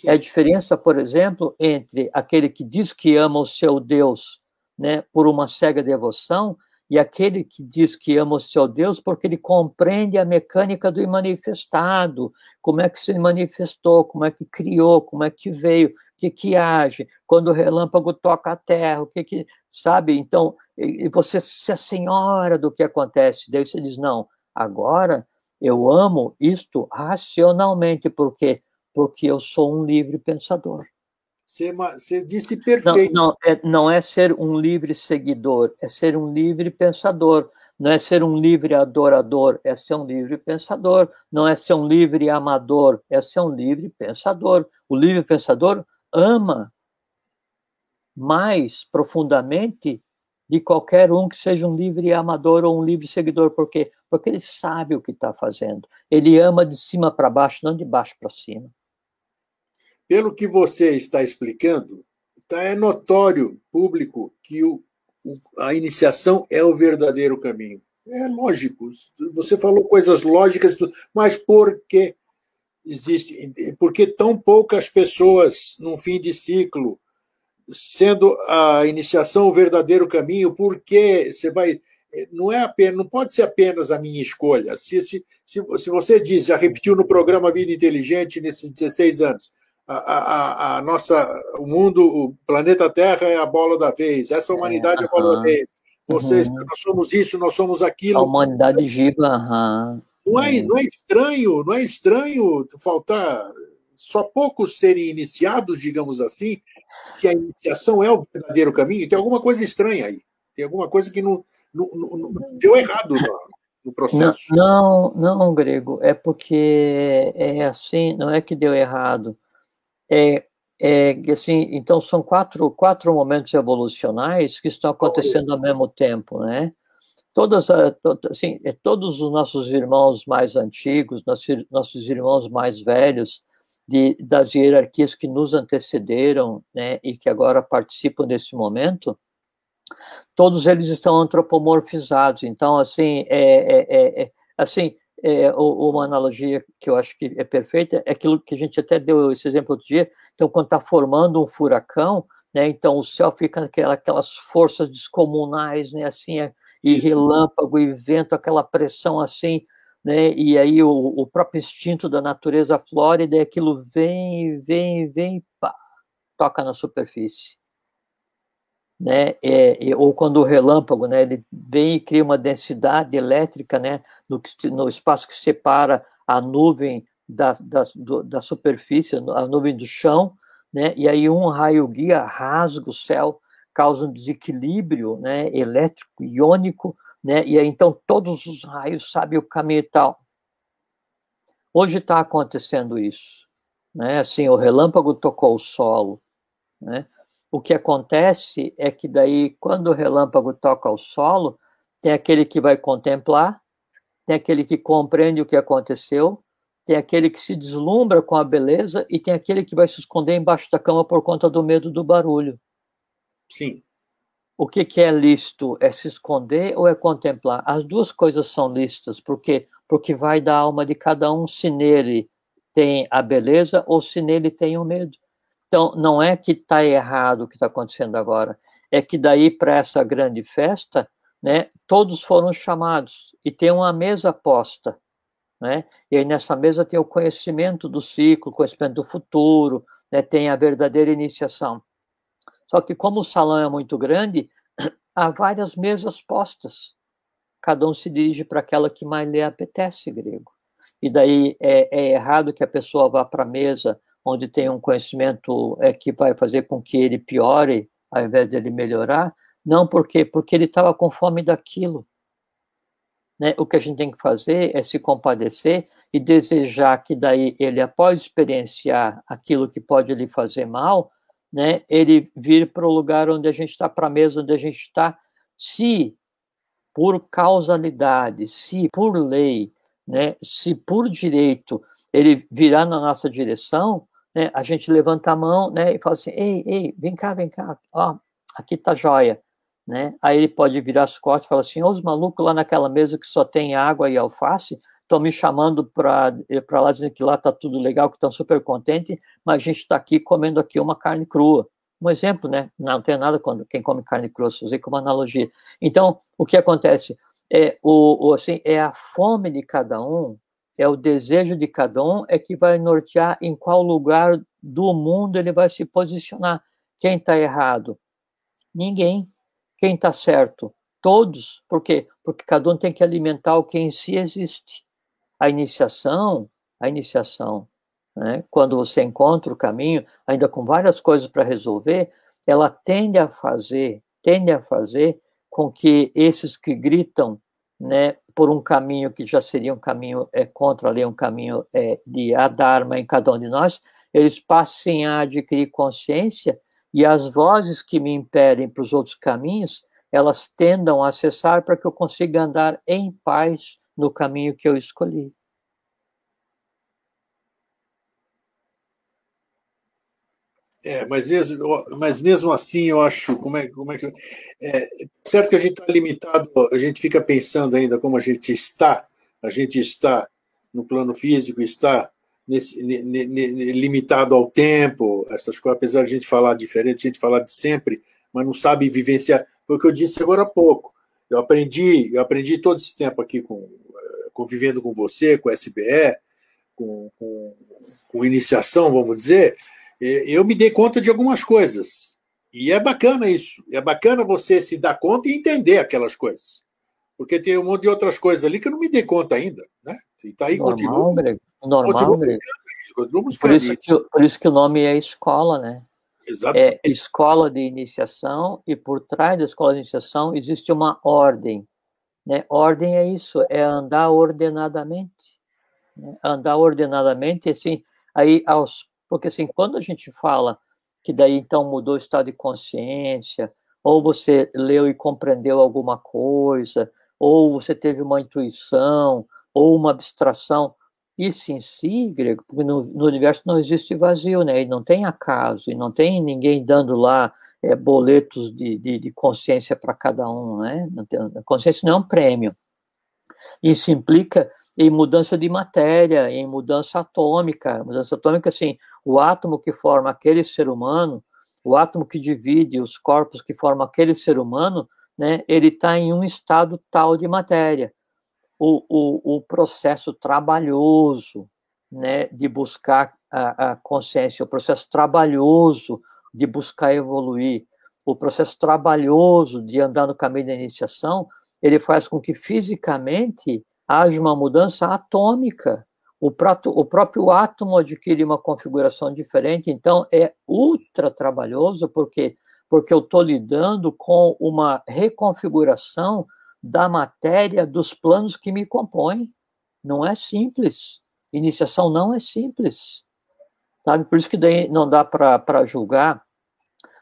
É a diferença, por exemplo, entre aquele que diz que ama o seu Deus né, por uma cega devoção e aquele que diz que ama o seu Deus porque ele compreende a mecânica do manifestado, como é que se manifestou, como é que criou, como é que veio, o que que age, quando o relâmpago toca a terra, o que que, sabe? Então, você se senhora do que acontece. Daí você diz, não, agora eu amo isto racionalmente, porque porque eu sou um livre pensador. Você, você disse perfeito. Não, não, é, não é ser um livre seguidor, é ser um livre pensador. Não é ser um livre adorador, é ser um livre pensador. Não é ser um livre amador, é ser um livre pensador. O livre pensador ama mais profundamente de qualquer um que seja um livre amador ou um livre seguidor, porque porque ele sabe o que está fazendo. Ele ama de cima para baixo, não de baixo para cima. Pelo que você está explicando, tá, é notório, público, que o, a iniciação é o verdadeiro caminho. É lógico. Você falou coisas lógicas, mas por que existe? Por que tão poucas pessoas, num fim de ciclo, sendo a iniciação o verdadeiro caminho, por que você vai não é apenas, não pode ser apenas a minha escolha. Se, se, se, se você diz, já repetiu no programa Vida Inteligente nesses 16 anos, a, a, a, nossa, o mundo, o planeta Terra é a bola da vez, essa humanidade é, é a bola da vez. Vocês, uhum. nós somos isso, nós somos aquilo. A humanidade uhum. não, é, não é estranho, não é estranho faltar só poucos serem iniciados, digamos assim, se a iniciação é o verdadeiro caminho, tem alguma coisa estranha aí. Tem alguma coisa que não, não, não, não deu errado no, no processo. Não, não, não, Grego, é porque é assim, não é que deu errado é, é assim, então são quatro, quatro momentos evolucionais que estão acontecendo ao mesmo tempo, né? Todas, assim, é, todos os nossos irmãos mais antigos, nossos, irmãos mais velhos, de, das hierarquias que nos antecederam, né, e que agora participam desse momento, todos eles estão antropomorfizados. Então, assim, é, é, é, é assim, é, uma analogia que eu acho que é perfeita é aquilo que a gente até deu esse exemplo outro dia. Então, quando está formando um furacão, né, então o céu fica aquela, aquelas forças descomunais, né, assim, é, e Isso. relâmpago e vento, aquela pressão assim, né, e aí o, o próprio instinto da natureza flórida, e aquilo vem, vem, vem, pá, toca na superfície né, é, ou quando o relâmpago, né, ele vem e cria uma densidade elétrica, né, no, no espaço que separa a nuvem da, da, do, da superfície, a nuvem do chão, né, e aí um raio guia rasga o céu, causa um desequilíbrio, né, elétrico, iônico, né, e aí então todos os raios sabem o caminho e tal. Hoje está acontecendo isso, né, assim, o relâmpago tocou o solo, né, o que acontece é que daí, quando o relâmpago toca o solo, tem aquele que vai contemplar, tem aquele que compreende o que aconteceu, tem aquele que se deslumbra com a beleza e tem aquele que vai se esconder embaixo da cama por conta do medo do barulho. Sim. O que, que é lícito? É se esconder ou é contemplar? As duas coisas são lícitas, porque porque vai da alma de cada um se nele tem a beleza ou se nele tem o medo. Então, não é que está errado o que está acontecendo agora, é que daí para essa grande festa, né, todos foram chamados e tem uma mesa posta. né? E aí nessa mesa tem o conhecimento do ciclo, conhecimento do futuro, né? tem a verdadeira iniciação. Só que como o salão é muito grande, há várias mesas postas. Cada um se dirige para aquela que mais lhe apetece grego. E daí é, é errado que a pessoa vá para a mesa onde tem um conhecimento é, que vai fazer com que ele piore, ao invés de ele melhorar. Não, por quê? Porque ele estava com fome daquilo. Né? O que a gente tem que fazer é se compadecer e desejar que daí ele, após experienciar aquilo que pode lhe fazer mal, né, ele vir para o lugar onde a gente está, para a mesa onde a gente está, se por causalidade, se por lei, né, se por direito ele virar na nossa direção, né, a gente levanta a mão né, e fala assim, ei, ei, vem cá, vem cá, ó, aqui tá joia. Né? Aí ele pode virar as costas e falar assim, os malucos lá naquela mesa que só tem água e alface, estão me chamando para lá, dizendo que lá está tudo legal, que estão super contentes, mas a gente está aqui comendo aqui uma carne crua. Um exemplo, né? Não tem nada quando quem come carne crua, usei como analogia. Então, o que acontece? É, o, o, assim, é a fome de cada um, é o desejo de cada um, é que vai nortear em qual lugar do mundo ele vai se posicionar. Quem está errado? Ninguém. Quem está certo? Todos. Por quê? Porque cada um tem que alimentar o que em si existe a iniciação, a iniciação, né, quando você encontra o caminho, ainda com várias coisas para resolver, ela tende a fazer, tende a fazer com que esses que gritam, né, por um caminho que já seria um caminho é, contra a lei, um caminho é, de adharma em cada um de nós, eles passem a adquirir consciência e as vozes que me impedem para os outros caminhos, elas tendam a cessar para que eu consiga andar em paz no caminho que eu escolhi. É, mas mesmo, mas mesmo assim eu acho como é, como é que é, certo que a gente está limitado, a gente fica pensando ainda como a gente está, a gente está no plano físico, está nesse, limitado ao tempo, essas coisas, apesar de a gente falar diferente, a gente falar de sempre, mas não sabe vivenciar. Foi o que eu disse agora há pouco. Eu aprendi, eu aprendi todo esse tempo aqui com, convivendo com você, com a SBE, com, com, com iniciação, vamos dizer, eu me dei conta de algumas coisas. E é bacana isso. É bacana você se dar conta e entender aquelas coisas. Porque tem um monte de outras coisas ali que eu não me dei conta ainda. Né? E tá aí, Normal, continua. Greg. Normal, Greg. Por isso, que, por isso que o nome é escola, né? Exatamente. É escola de iniciação e por trás da escola de iniciação existe uma ordem. Né? Ordem é isso, é andar ordenadamente. Né? Andar ordenadamente, assim, aí aos, porque assim, quando a gente fala que daí então mudou o estado de consciência, ou você leu e compreendeu alguma coisa, ou você teve uma intuição, ou uma abstração, isso em si, grego, porque no, no universo não existe vazio, né? E não tem acaso, e não tem ninguém dando lá é, boletos de, de, de consciência para cada um, né? A consciência não é um prêmio. Isso implica em mudança de matéria, em mudança atômica. Mudança atômica, assim, o átomo que forma aquele ser humano, o átomo que divide os corpos que formam aquele ser humano, né, ele está em um estado tal de matéria. O, o, o processo trabalhoso né, de buscar a, a consciência, o processo trabalhoso de buscar evoluir, o processo trabalhoso de andar no caminho da iniciação, ele faz com que fisicamente haja uma mudança atômica. O, prato, o próprio átomo adquire uma configuração diferente, então é ultra trabalhoso, porque porque eu estou lidando com uma reconfiguração da matéria dos planos que me compõem. Não é simples. Iniciação não é simples. Sabe? Por isso que daí não dá para julgar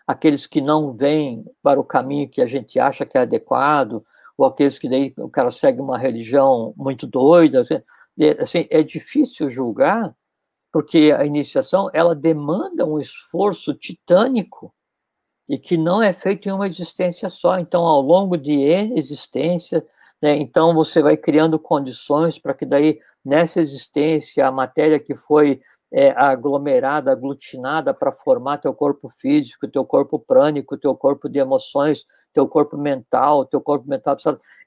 aqueles que não vêm para o caminho que a gente acha que é adequado, ou aqueles que daí o cara segue uma religião muito doida. É, assim, é difícil julgar, porque a iniciação ela demanda um esforço titânico e que não é feito em uma existência só. Então, ao longo de existências, né, então você vai criando condições para que daí, nessa existência, a matéria que foi é, aglomerada, aglutinada para formar teu corpo físico, teu corpo prânico, teu corpo de emoções, teu corpo mental, teu corpo mental,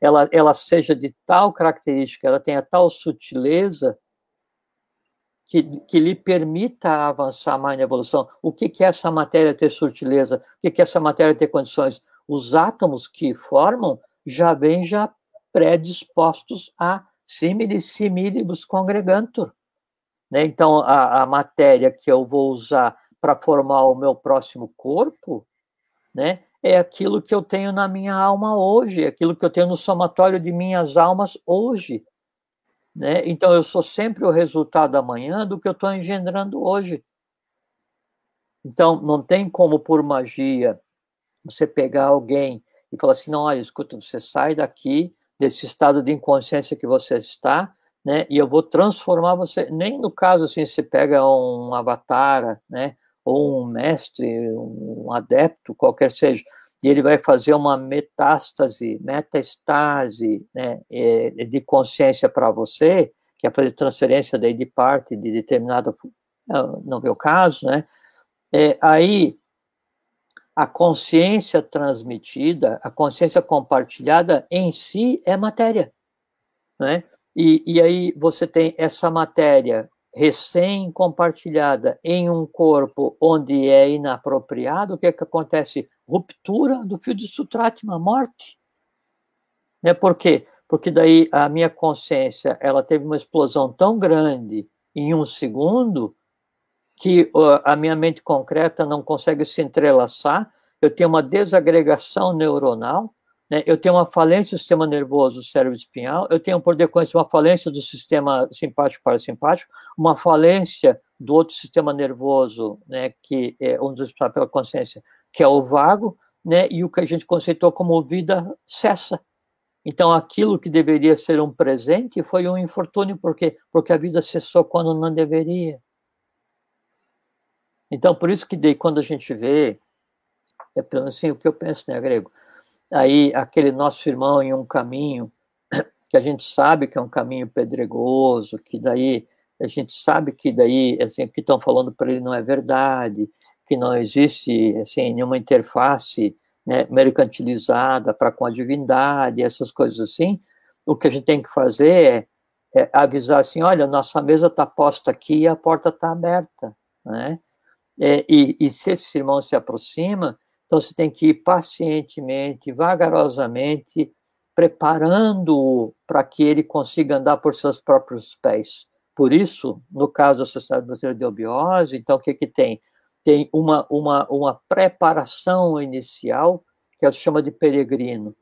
ela, ela seja de tal característica, ela tenha tal sutileza que, que lhe permita avançar mais na evolução. O que, que é essa matéria ter sutileza? O que, que é essa matéria ter condições? Os átomos que formam já vêm já predispostos a similis similibus congregantur. Né? Então, a, a matéria que eu vou usar para formar o meu próximo corpo, né, é aquilo que eu tenho na minha alma hoje, é aquilo que eu tenho no somatório de minhas almas hoje. Né? Então, eu sou sempre o resultado amanhã do que eu estou engendrando hoje. Então, não tem como, por magia, você pegar alguém e falar assim: não, olha, escuta, você sai daqui desse estado de inconsciência que você está, né? E eu vou transformar você. Nem no caso assim, você pega um avatar, né? Ou um mestre, um adepto, qualquer seja, e ele vai fazer uma metástase, metaestase né, é, de consciência para você, que é fazer transferência daí de parte de determinada, não vê o caso, né? É, aí a consciência transmitida, a consciência compartilhada em si é matéria, né? E, e aí você tem essa matéria recém-compartilhada em um corpo onde é inapropriado, o que é que acontece? Ruptura do fio de Sutratma, morte. Né? Por quê? Porque daí a minha consciência ela teve uma explosão tão grande em um segundo que a minha mente concreta não consegue se entrelaçar, eu tenho uma desagregação neuronal, né? Eu tenho uma falência do sistema nervoso cérebro espinhal, eu tenho, por decorrência, uma falência do sistema simpático parasimpático, uma falência do outro sistema nervoso, né, que é um dos pela consciência, que é o vago, né, e o que a gente conceitou como vida cessa. Então, aquilo que deveria ser um presente foi um infortúnio, por quê? Porque a vida cessou quando não deveria. Então, por isso que daí, quando a gente vê, é assim, o que eu penso, né, grego? Aí aquele nosso irmão em um caminho que a gente sabe que é um caminho pedregoso, que daí a gente sabe que daí assim, que estão falando para ele não é verdade, que não existe assim nenhuma interface né, mercantilizada para com a divindade, essas coisas assim. O que a gente tem que fazer é, é avisar assim, olha, nossa mesa está posta aqui e a porta está aberta, né? É, e, e se esse irmão se aproxima, então você tem que ir pacientemente, vagarosamente, preparando-o para que ele consiga andar por seus próprios pés. Por isso, no caso da Sociedade Brasileira de Obiose, então o que, que tem? Tem uma, uma, uma preparação inicial, que é se chama de peregrino,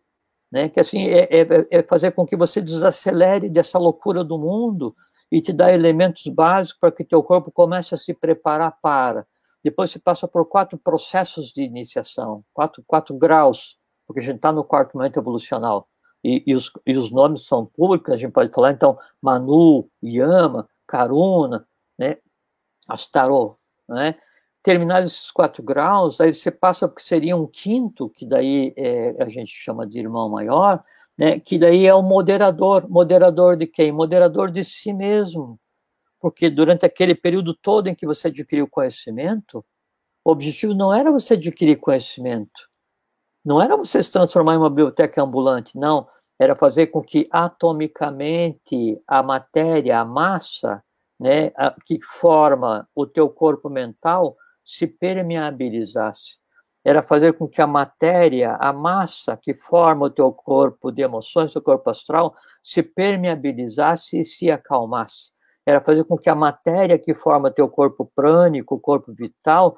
né? que assim é, é, é fazer com que você desacelere dessa loucura do mundo e te dá elementos básicos para que teu corpo comece a se preparar para depois se passa por quatro processos de iniciação, quatro, quatro graus, porque a gente está no quarto momento evolucional. E, e, os, e os nomes são públicos, a gente pode falar, então, Manu, Yama, Karuna, né, Astarô, né? Terminados esses quatro graus, aí você passa porque seria um quinto, que daí é, a gente chama de irmão maior, né, que daí é o moderador. Moderador de quem? Moderador de si mesmo porque durante aquele período todo em que você adquiriu conhecimento, o objetivo não era você adquirir conhecimento, não era você se transformar em uma biblioteca ambulante, não, era fazer com que atomicamente a matéria, a massa, né, a, que forma o teu corpo mental se permeabilizasse. Era fazer com que a matéria, a massa que forma o teu corpo de emoções, o teu corpo astral, se permeabilizasse e se acalmasse era fazer com que a matéria que forma teu corpo prânico, corpo vital,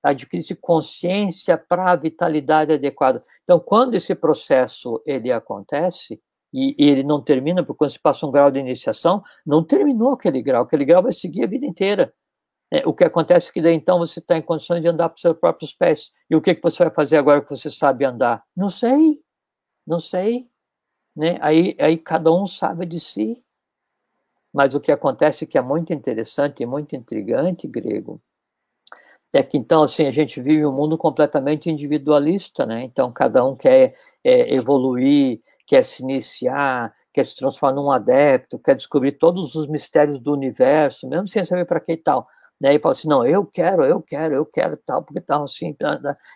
adquirisse consciência para a vitalidade adequada. Então, quando esse processo ele acontece, e, e, ele não termina, porque quando se passa um grau de iniciação, não terminou aquele grau, aquele grau vai seguir a vida inteira. É, o que acontece é que daí então você está em condições de andar por seus próprios pés. E o que, que você vai fazer agora que você sabe andar? Não sei, não sei. Né? Aí, aí cada um sabe de si. Mas o que acontece que é muito interessante e muito intrigante, grego, é que então assim a gente vive um mundo completamente individualista, né? Então cada um quer é, evoluir, quer se iniciar, quer se transformar num adepto, quer descobrir todos os mistérios do universo, mesmo sem saber para que e tal. né, e fala assim, não, eu quero, eu quero, eu quero tal, porque tal assim.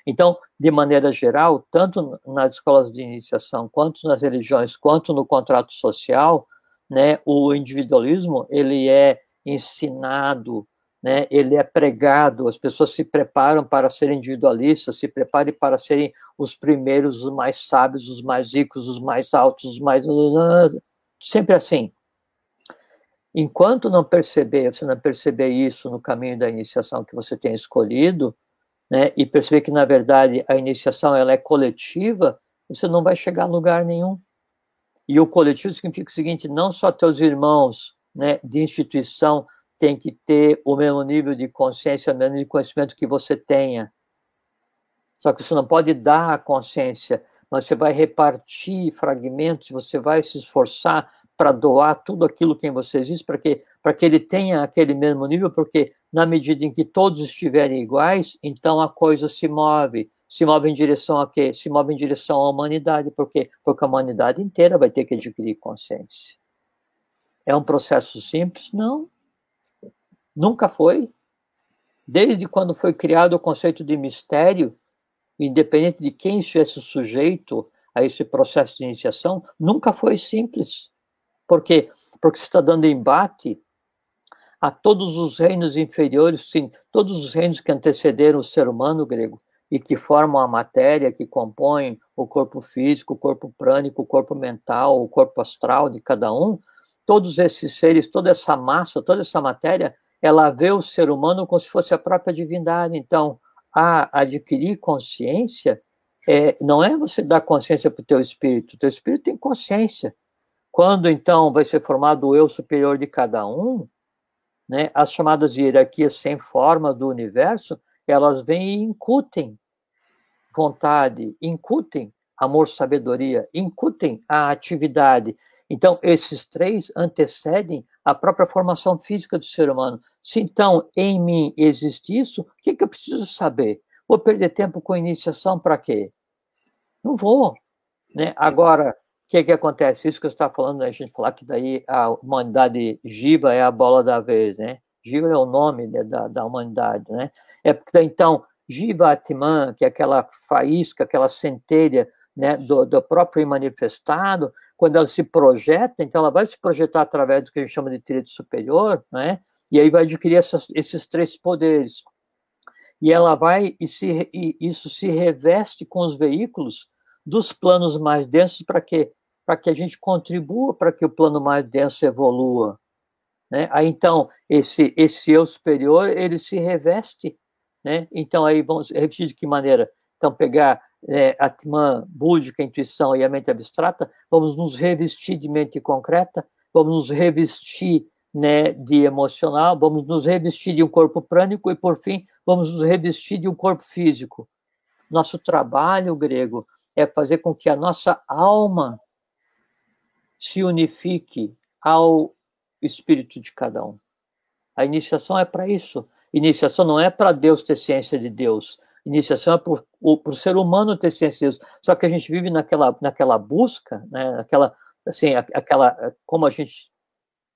Então, de maneira geral, tanto nas escolas de iniciação, quanto nas religiões, quanto no contrato social, né, o individualismo ele é ensinado, né, ele é pregado, as pessoas se preparam para serem individualistas, se preparem para serem os primeiros, os mais sábios, os mais ricos, os mais altos, os mais sempre assim. Enquanto não perceber, você não perceber isso no caminho da iniciação que você tem escolhido, né, e perceber que na verdade a iniciação ela é coletiva, você não vai chegar a lugar nenhum. E o coletivo significa o seguinte: não só teus irmãos, né, de instituição têm que ter o mesmo nível de consciência, o mesmo nível de conhecimento que você tenha. Só que você não pode dar a consciência, mas você vai repartir fragmentos, você vai se esforçar para doar tudo aquilo que em você existe, para que, para que ele tenha aquele mesmo nível, porque na medida em que todos estiverem iguais, então a coisa se move. Se move em direção a quê? Se move em direção à humanidade. Por quê? Porque a humanidade inteira vai ter que adquirir consciência. É um processo simples? Não. Nunca foi. Desde quando foi criado o conceito de mistério, independente de quem estivesse sujeito a esse processo de iniciação, nunca foi simples. Por quê? Porque você está dando embate a todos os reinos inferiores, sim, todos os reinos que antecederam o ser humano grego e que formam a matéria que compõe o corpo físico, o corpo prânico, o corpo mental, o corpo astral de cada um, todos esses seres, toda essa massa, toda essa matéria, ela vê o ser humano como se fosse a própria divindade. Então, a adquirir consciência é, não é você dar consciência para o teu espírito, o teu espírito tem consciência. Quando então vai ser formado o eu superior de cada um, né, as chamadas hierarquias sem forma do universo, elas vêm e incutem vontade, incutem amor, sabedoria, incutem a atividade. Então, esses três antecedem a própria formação física do ser humano. Se então em mim existe isso, o que, que eu preciso saber? Vou perder tempo com iniciação para quê? Não vou. Né? Agora, o que, que acontece? Isso que eu estava falando, né? a gente falar que daí a humanidade Jiva é a bola da vez, né? Jiva é o nome né, da, da humanidade, né? É porque então Jiva Atman, que é aquela faísca, aquela centelha né, do, do próprio manifestado, quando ela se projeta, então ela vai se projetar através do que a gente chama de tríade superior, né? E aí vai adquirir essas, esses três poderes. E ela vai, e, se, e isso se reveste com os veículos dos planos mais densos para quê? Para que a gente contribua para que o plano mais denso evolua. Né? Aí, então, esse, esse eu superior, ele se reveste. Né? Então, aí vamos repetir de que maneira? Então, pegar é, a Atman búdica, intuição e a mente abstrata, vamos nos revestir de mente concreta, vamos nos revestir né, de emocional, vamos nos revestir de um corpo prânico e, por fim, vamos nos revestir de um corpo físico. Nosso trabalho grego é fazer com que a nossa alma se unifique ao espírito de cada um. A iniciação é para isso. Iniciação não é para Deus ter ciência de Deus. Iniciação é para o ser humano ter ciência de Deus. Só que a gente vive naquela, naquela busca, né? Naquela, assim, aquela, como a gente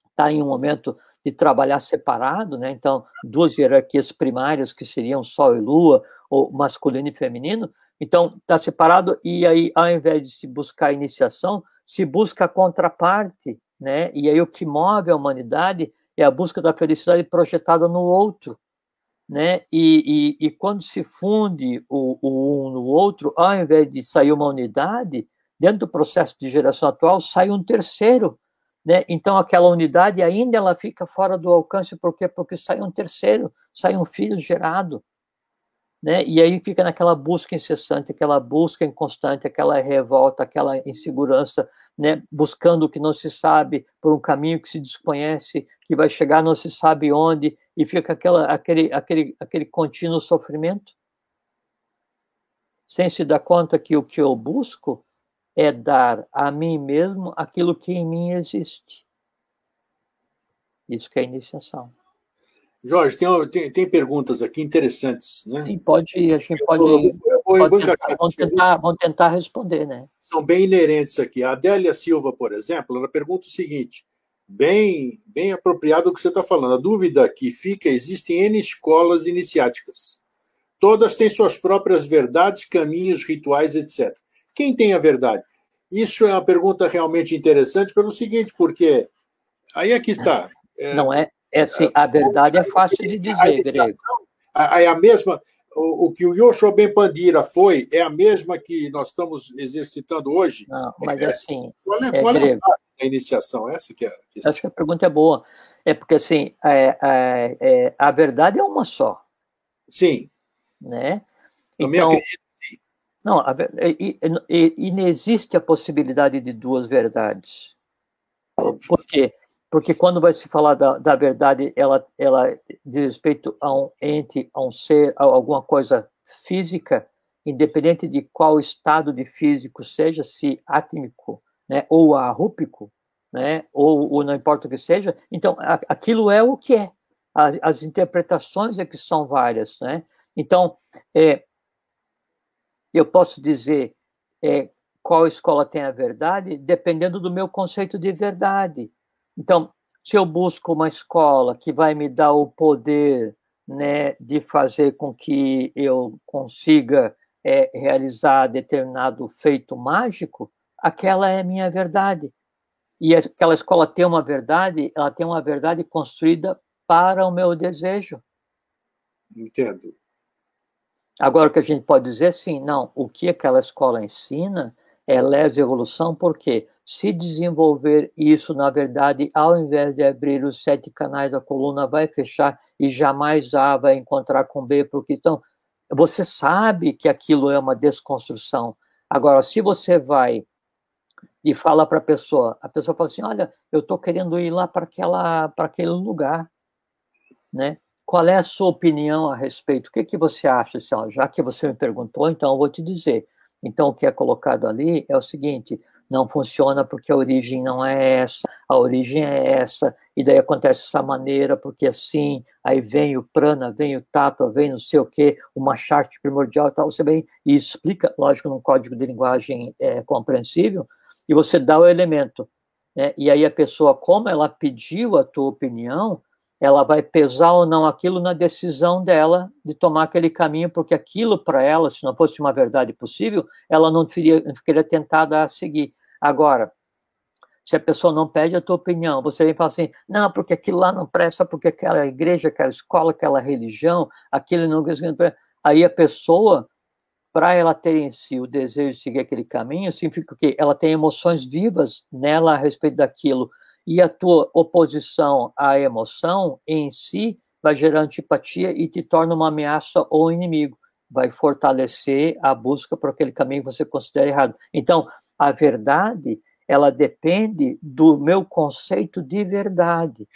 está em um momento de trabalhar separado, né? Então, duas hierarquias primárias que seriam Sol e Lua, ou masculino e feminino, então, está separado e aí, ao invés de se buscar iniciação, se busca a contraparte, né? E aí o que move a humanidade é a busca da felicidade projetada no outro, né? E, e, e quando se funde o, o, um no outro, ao invés de sair uma unidade, dentro do processo de geração atual, sai um terceiro, né? Então aquela unidade ainda ela fica fora do alcance, por quê? Porque sai um terceiro, sai um filho gerado, né? E aí fica naquela busca incessante, aquela busca inconstante, aquela revolta, aquela insegurança, né? Buscando o que não se sabe por um caminho que se desconhece, que vai chegar não se sabe onde e fica aquela, aquele, aquele, aquele contínuo sofrimento, sem se dar conta que o que eu busco é dar a mim mesmo aquilo que em mim existe. Isso que é iniciação. Jorge, tem, tem, tem, perguntas aqui interessantes, né? Sim, pode, a gente pode, eu vou, eu vou, pode tentar, vamos, tentar, vamos tentar responder, né? São bem inerentes aqui. A Adélia Silva, por exemplo, ela pergunta o seguinte, bem, bem apropriado o que você está falando. A dúvida que fica: existem N escolas iniciáticas. Todas têm suas próprias verdades, caminhos, rituais, etc. Quem tem a verdade? Isso é uma pergunta realmente interessante pelo seguinte, porque aí aqui está. É, Não é, é assim, a verdade é fácil de dizer, Grego. É a mesma, o, o que o Yoshua Ben Pandira foi, é a mesma que nós estamos exercitando hoje? Não, mas é, assim. Qual é, é qual é a iniciação? Essa que é a questão. Acho que a pergunta é boa. É porque, assim, é, é, é, a verdade é uma só. Sim. Né? Também então, acredito sim. Não, a, e, e, e, não existe a possibilidade de duas verdades. Por quê? Porque quando vai se falar da, da verdade, ela, ela diz respeito a um ente, a um ser, a alguma coisa física, independente de qual estado de físico seja, se átmico, né, ou arrúpico, né, ou, ou não importa o que seja, então a, aquilo é o que é. As, as, interpretações é que são várias, né? Então, é, eu posso dizer é, qual escola tem a verdade, dependendo do meu conceito de verdade. Então, se eu busco uma escola que vai me dar o poder né, de fazer com que eu consiga é, realizar determinado feito mágico, aquela é a minha verdade. E aquela escola tem uma verdade, ela tem uma verdade construída para o meu desejo. Entendo. Agora, o que a gente pode dizer, sim, não, o que aquela escola ensina é lesa evolução, por quê? Se desenvolver isso, na verdade, ao invés de abrir os sete canais da coluna, vai fechar e jamais A vai encontrar com B, porque então você sabe que aquilo é uma desconstrução. Agora, se você vai e fala para a pessoa, a pessoa fala assim: Olha, eu estou querendo ir lá para aquele lugar, né? Qual é a sua opinião a respeito? O que, que você acha? Assim, ó, já que você me perguntou, então eu vou te dizer. Então, o que é colocado ali é o seguinte: não funciona porque a origem não é essa, a origem é essa, e daí acontece dessa maneira, porque assim, aí vem o prana, vem o tapa, vem não sei o quê, uma charte primordial e tal, você vem e explica, lógico, num código de linguagem é, compreensível, e você dá o elemento. Né? E aí a pessoa, como ela pediu a tua opinião, ela vai pesar ou não aquilo na decisão dela de tomar aquele caminho, porque aquilo para ela, se não fosse uma verdade possível, ela não ficaria, ficaria tentada a seguir. Agora, se a pessoa não pede a tua opinião, você vem e fala assim, não, porque aquilo lá não presta, porque aquela igreja, aquela escola, aquela religião, aquele não... Aí a pessoa, para ela ter em si o desejo de seguir aquele caminho, significa que ela tem emoções vivas nela a respeito daquilo, e a tua oposição à emoção em si vai gerar antipatia e te torna uma ameaça ou inimigo, vai fortalecer a busca por aquele caminho que você considera errado. Então, a verdade, ela depende do meu conceito de verdade.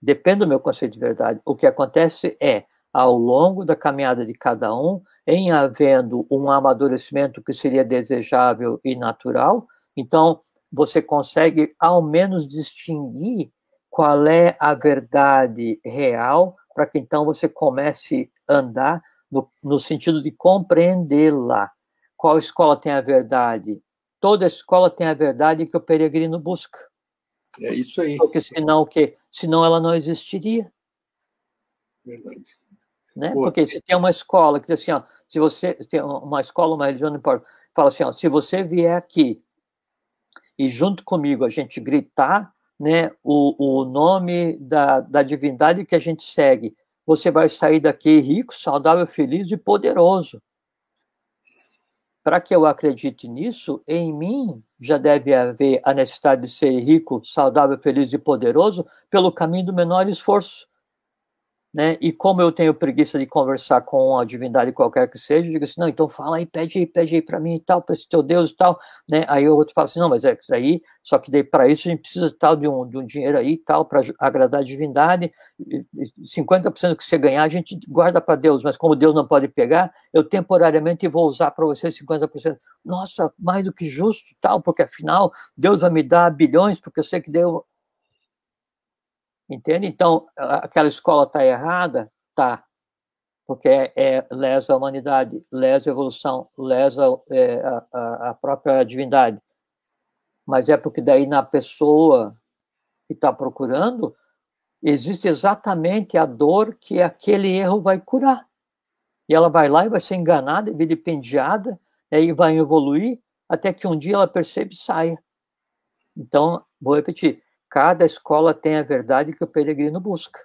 Depende do meu conceito de verdade. O que acontece é, ao longo da caminhada de cada um, em havendo um amadurecimento que seria desejável e natural, então você consegue ao menos distinguir qual é a verdade real, para que então você comece a andar no, no sentido de compreendê-la. Qual escola tem a verdade? Toda escola tem a verdade que o peregrino busca. É isso aí. Porque senão o quê? Senão ela não existiria. Verdade. Né? Porque se tem uma escola que diz assim, ó, se você tem uma escola, uma religião, não importa, fala assim, ó, se você vier aqui e junto comigo a gente gritar né, o, o nome da, da divindade que a gente segue, você vai sair daqui rico, saudável, feliz e poderoso para que eu acredite nisso, em mim já deve haver a necessidade de ser rico, saudável, feliz e poderoso pelo caminho do menor esforço. Né? E como eu tenho preguiça de conversar com a divindade qualquer que seja, eu digo assim, não, então fala aí, pede aí, pede aí para mim e tal, para esse teu Deus e tal, né? Aí o outro fala assim, não, mas é isso aí, só que daí para isso a gente precisa tal de um, de um dinheiro aí e tal, para agradar a divindade, 50% do que você ganhar a gente guarda para Deus, mas como Deus não pode pegar, eu temporariamente vou usar para você 50%. Nossa, mais do que justo tal, porque afinal Deus vai me dar bilhões, porque eu sei que Deus Entende? Então, aquela escola está errada? Tá. Porque é, é, lesa a humanidade, lesa a evolução, lesa é, a, a, própria divindade. Mas é porque daí na pessoa e está procurando, existe exatamente a dor que aquele erro vai curar. E ela vai lá e vai ser enganada, vilipendiada, né, e vai evoluir até que um dia ela percebe e saia. Então, vou repetir: cada escola tem a verdade que o peregrino busca.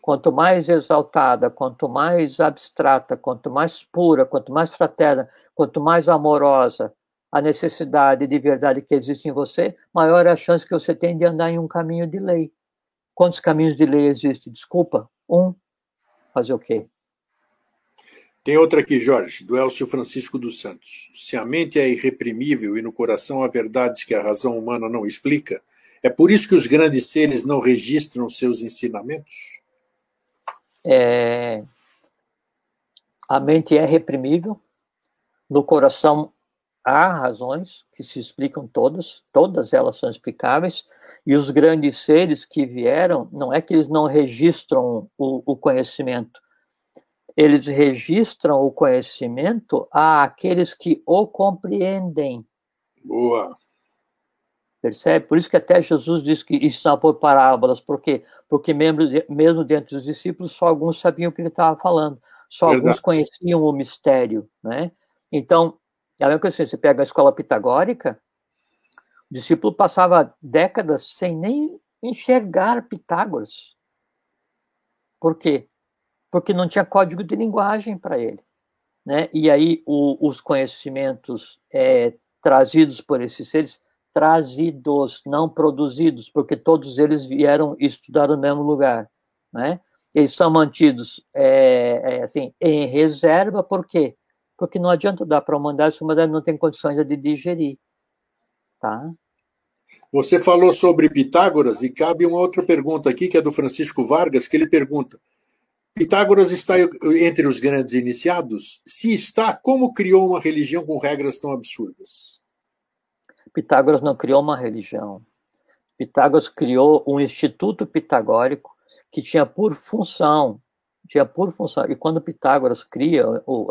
Quanto mais exaltada, quanto mais abstrata, quanto mais pura, quanto mais fraterna, quanto mais amorosa a necessidade de verdade que existe em você, maior é a chance que você tem de andar em um caminho de lei. Quantos caminhos de lei existem? Desculpa, um. Fazer o quê? Tem outra aqui, Jorge, do Elcio Francisco dos Santos. Se a mente é irreprimível e no coração há verdades que a razão humana não explica, é por isso que os grandes seres não registram seus ensinamentos? É... A mente é reprimível, no coração há razões que se explicam todas, todas elas são explicáveis, e os grandes seres que vieram, não é que eles não registram o, o conhecimento, eles registram o conhecimento àqueles que o compreendem. Boa. Percebe? Por isso que até Jesus diz que está por parábolas, porque porque mesmo, mesmo dentro dos discípulos só alguns sabiam o que ele estava falando, só Verdade. alguns conheciam o mistério, né? Então, é a mesma coisa assim, você pega a escola pitagórica, o discípulo passava décadas sem nem enxergar Pitágoras. Por quê? porque não tinha código de linguagem para ele. Né? E aí o, os conhecimentos é, trazidos por esses seres, trazidos, não produzidos, porque todos eles vieram estudar no mesmo lugar. Né? Eles são mantidos é, é, assim, em reserva, por quê? Porque não adianta dar para a humanidade se a humanidade não tem condições de digerir. Tá? Você falou sobre Pitágoras e cabe uma outra pergunta aqui, que é do Francisco Vargas, que ele pergunta: Pitágoras está entre os grandes iniciados? Se está, como criou uma religião com regras tão absurdas? Pitágoras não criou uma religião. Pitágoras criou um instituto pitagórico que tinha por função, tinha por função, e quando Pitágoras cria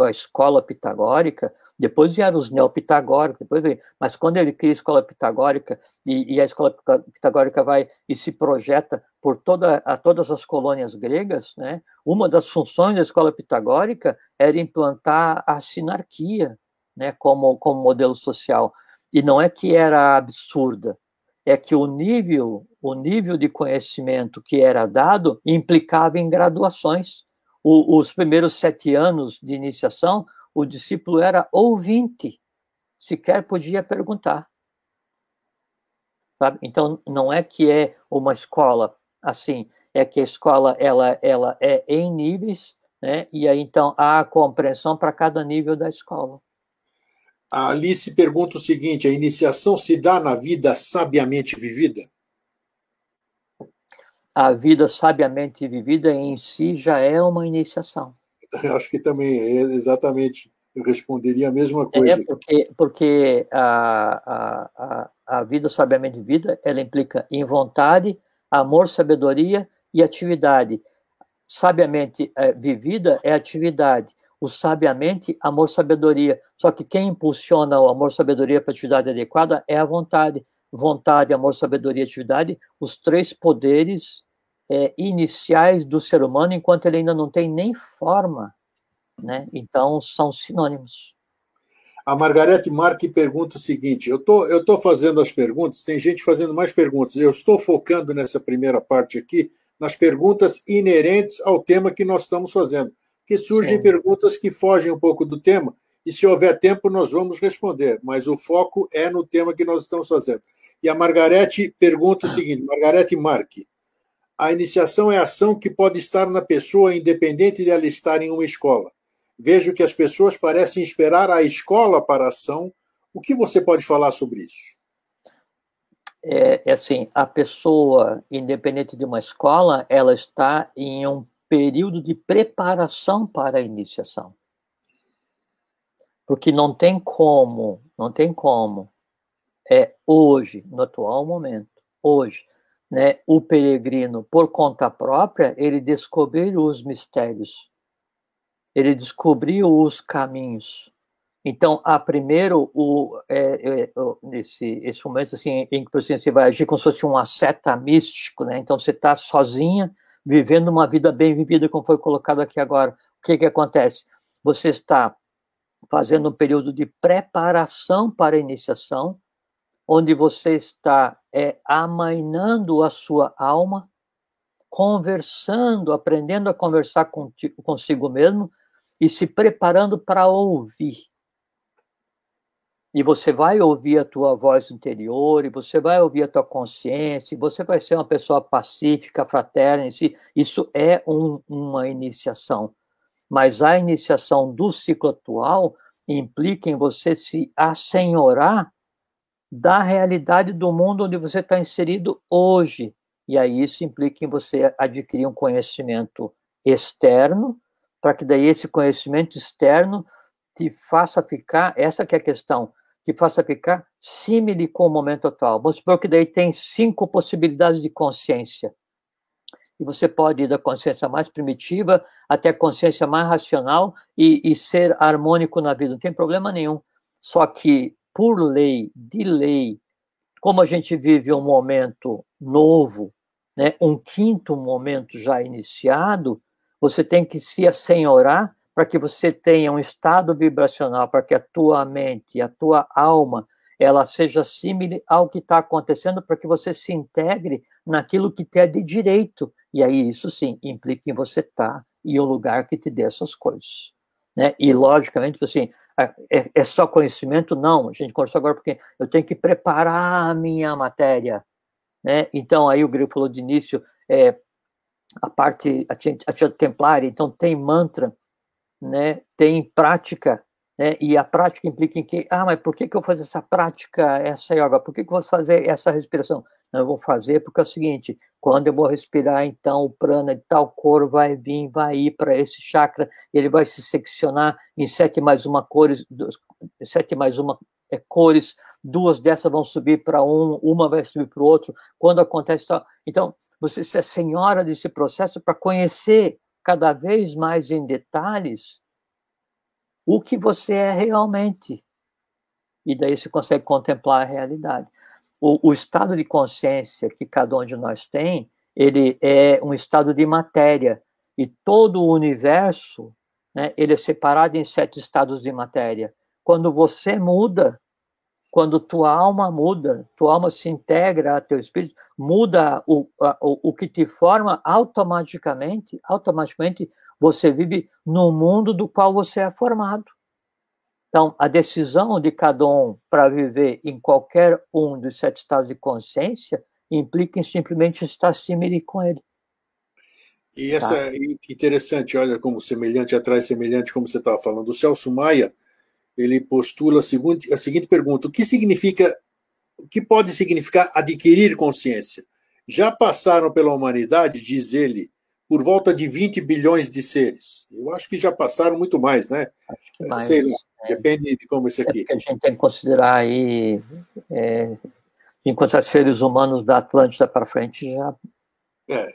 a escola pitagórica, depois vieram os neopitagóricos, depois veio, mas quando ele cria a escola pitagórica e, e, a escola pitagórica vai e se projeta por toda, a todas as colônias gregas, né, uma das funções da escola pitagórica era implantar a sinarquia né, como, como modelo social. E não é que era absurda, é que o nível, o nível de conhecimento que era dado implicava em graduações. O, os primeiros sete anos de iniciação o discípulo era ouvinte, sequer podia perguntar. Sabe? Então, não é que é uma escola assim, é que a escola ela, ela é em níveis, né? e aí então há a compreensão para cada nível da escola. A Alice pergunta o seguinte: a iniciação se dá na vida sabiamente vivida? A vida sabiamente vivida em si já é uma iniciação. Eu acho que também é exatamente, eu responderia a mesma é, coisa. É porque, porque a, a, a, vida sabiamente vivida, ela implica em vontade, amor, sabedoria e atividade. Sabiamente é, vivida é atividade. O sabiamente, amor, sabedoria. Só que quem impulsiona o amor, sabedoria para a atividade adequada é a vontade. Vontade, amor, sabedoria e atividade, os três poderes é, iniciais do ser humano enquanto ele ainda não tem nem forma, né? Então são sinônimos. A Margarete Marque pergunta o seguinte: eu tô, eu tô fazendo as perguntas, tem gente fazendo mais perguntas. Eu estou focando nessa primeira parte aqui nas perguntas inerentes ao tema que nós estamos fazendo, que surgem Sim. perguntas que fogem um pouco do tema e se houver tempo nós vamos responder, mas o foco é no tema que nós estamos fazendo. E a Margarete pergunta o seguinte: Margarete Marque, a iniciação é ação que pode estar na pessoa, independente de ela estar em uma escola. Vejo que as pessoas parecem esperar a escola para a ação. O que você pode falar sobre isso? É, é assim, a pessoa, independente de uma escola, ela está em um período de preparação para a iniciação. Porque não tem como, não tem como, é hoje, no atual momento, hoje, né, o peregrino, por conta própria, ele descobriu os mistérios, ele descobriu os caminhos. Então, a primeiro, o, é, é, nesse esse momento assim, em que você vai agir como se fosse um asceta místico, né? Então, você está sozinha, vivendo uma vida bem vivida, como foi colocado aqui agora. O que, que acontece? Você está fazendo um período de preparação para a iniciação, onde você está é, amainando a sua alma, conversando, aprendendo a conversar contigo, consigo mesmo e se preparando para ouvir. E você vai ouvir a tua voz interior, e você vai ouvir a tua consciência, e você vai ser uma pessoa pacífica, fraterna. Isso é um, uma iniciação. Mas a iniciação do ciclo atual implica em você se assenhorar da realidade do mundo onde você está inserido hoje. E aí isso implica em você adquirir um conhecimento externo, para que daí esse conhecimento externo te faça ficar, essa que é a questão, te faça ficar símile com o momento atual. Vamos supor que daí tem cinco possibilidades de consciência. E você pode ir da consciência mais primitiva até a consciência mais racional e, e ser harmônico na vida, não tem problema nenhum. Só que por lei, de lei, como a gente vive um momento novo, né, um quinto momento já iniciado, você tem que se assenhorar para que você tenha um estado vibracional, para que a tua mente, a tua alma, ela seja similar ao que está acontecendo, para que você se integre naquilo que te é de direito. E aí, isso sim, implica em você estar tá, em um lugar que te dê essas coisas. Né? E, logicamente, assim, é, é só conhecimento? Não, a gente conversou agora porque eu tenho que preparar a minha matéria. Né? Então, aí o Grego falou de início, é, a parte a tia templária, então tem mantra, né? tem prática, né? e a prática implica em que, ah, mas por que, que eu vou fazer essa prática, essa yoga? Por que, que eu vou fazer essa respiração? Não, eu vou fazer porque é o seguinte, quando eu vou respirar, então o prana de tal cor vai vir, vai ir para esse chakra, ele vai se seccionar em sete mais uma cores, sete mais uma é, cores, duas dessas vão subir para um, uma vai subir para o outro. Quando acontece tal, então você se é senhora desse processo para conhecer cada vez mais em detalhes o que você é realmente. E daí você consegue contemplar a realidade o, o, estado de consciência que cada um de nós tem, ele é um estado de matéria. E todo o universo, né, ele é separado em sete estados de matéria. Quando você muda, quando tua alma muda, tua alma se integra a teu espírito, muda o, a, o, o que te forma automaticamente, automaticamente você vive no mundo do qual você é formado. Então, a decisão de cada um para viver em qualquer um dos sete estados de consciência implica em simplesmente estar similar com ele. E essa tá? é interessante, olha como semelhante atrás semelhante, como você estava falando. O Celso Maia, ele postula a seguinte, a seguinte pergunta: o que significa, o que pode significar adquirir consciência? Já passaram pela humanidade, diz ele, por volta de 20 bilhões de seres. Eu acho que já passaram muito mais, né? Mais. Sei lá. É. Depende de como isso aqui. É a gente tem que considerar aí, é, enquanto seres humanos da Atlântida para frente já. É.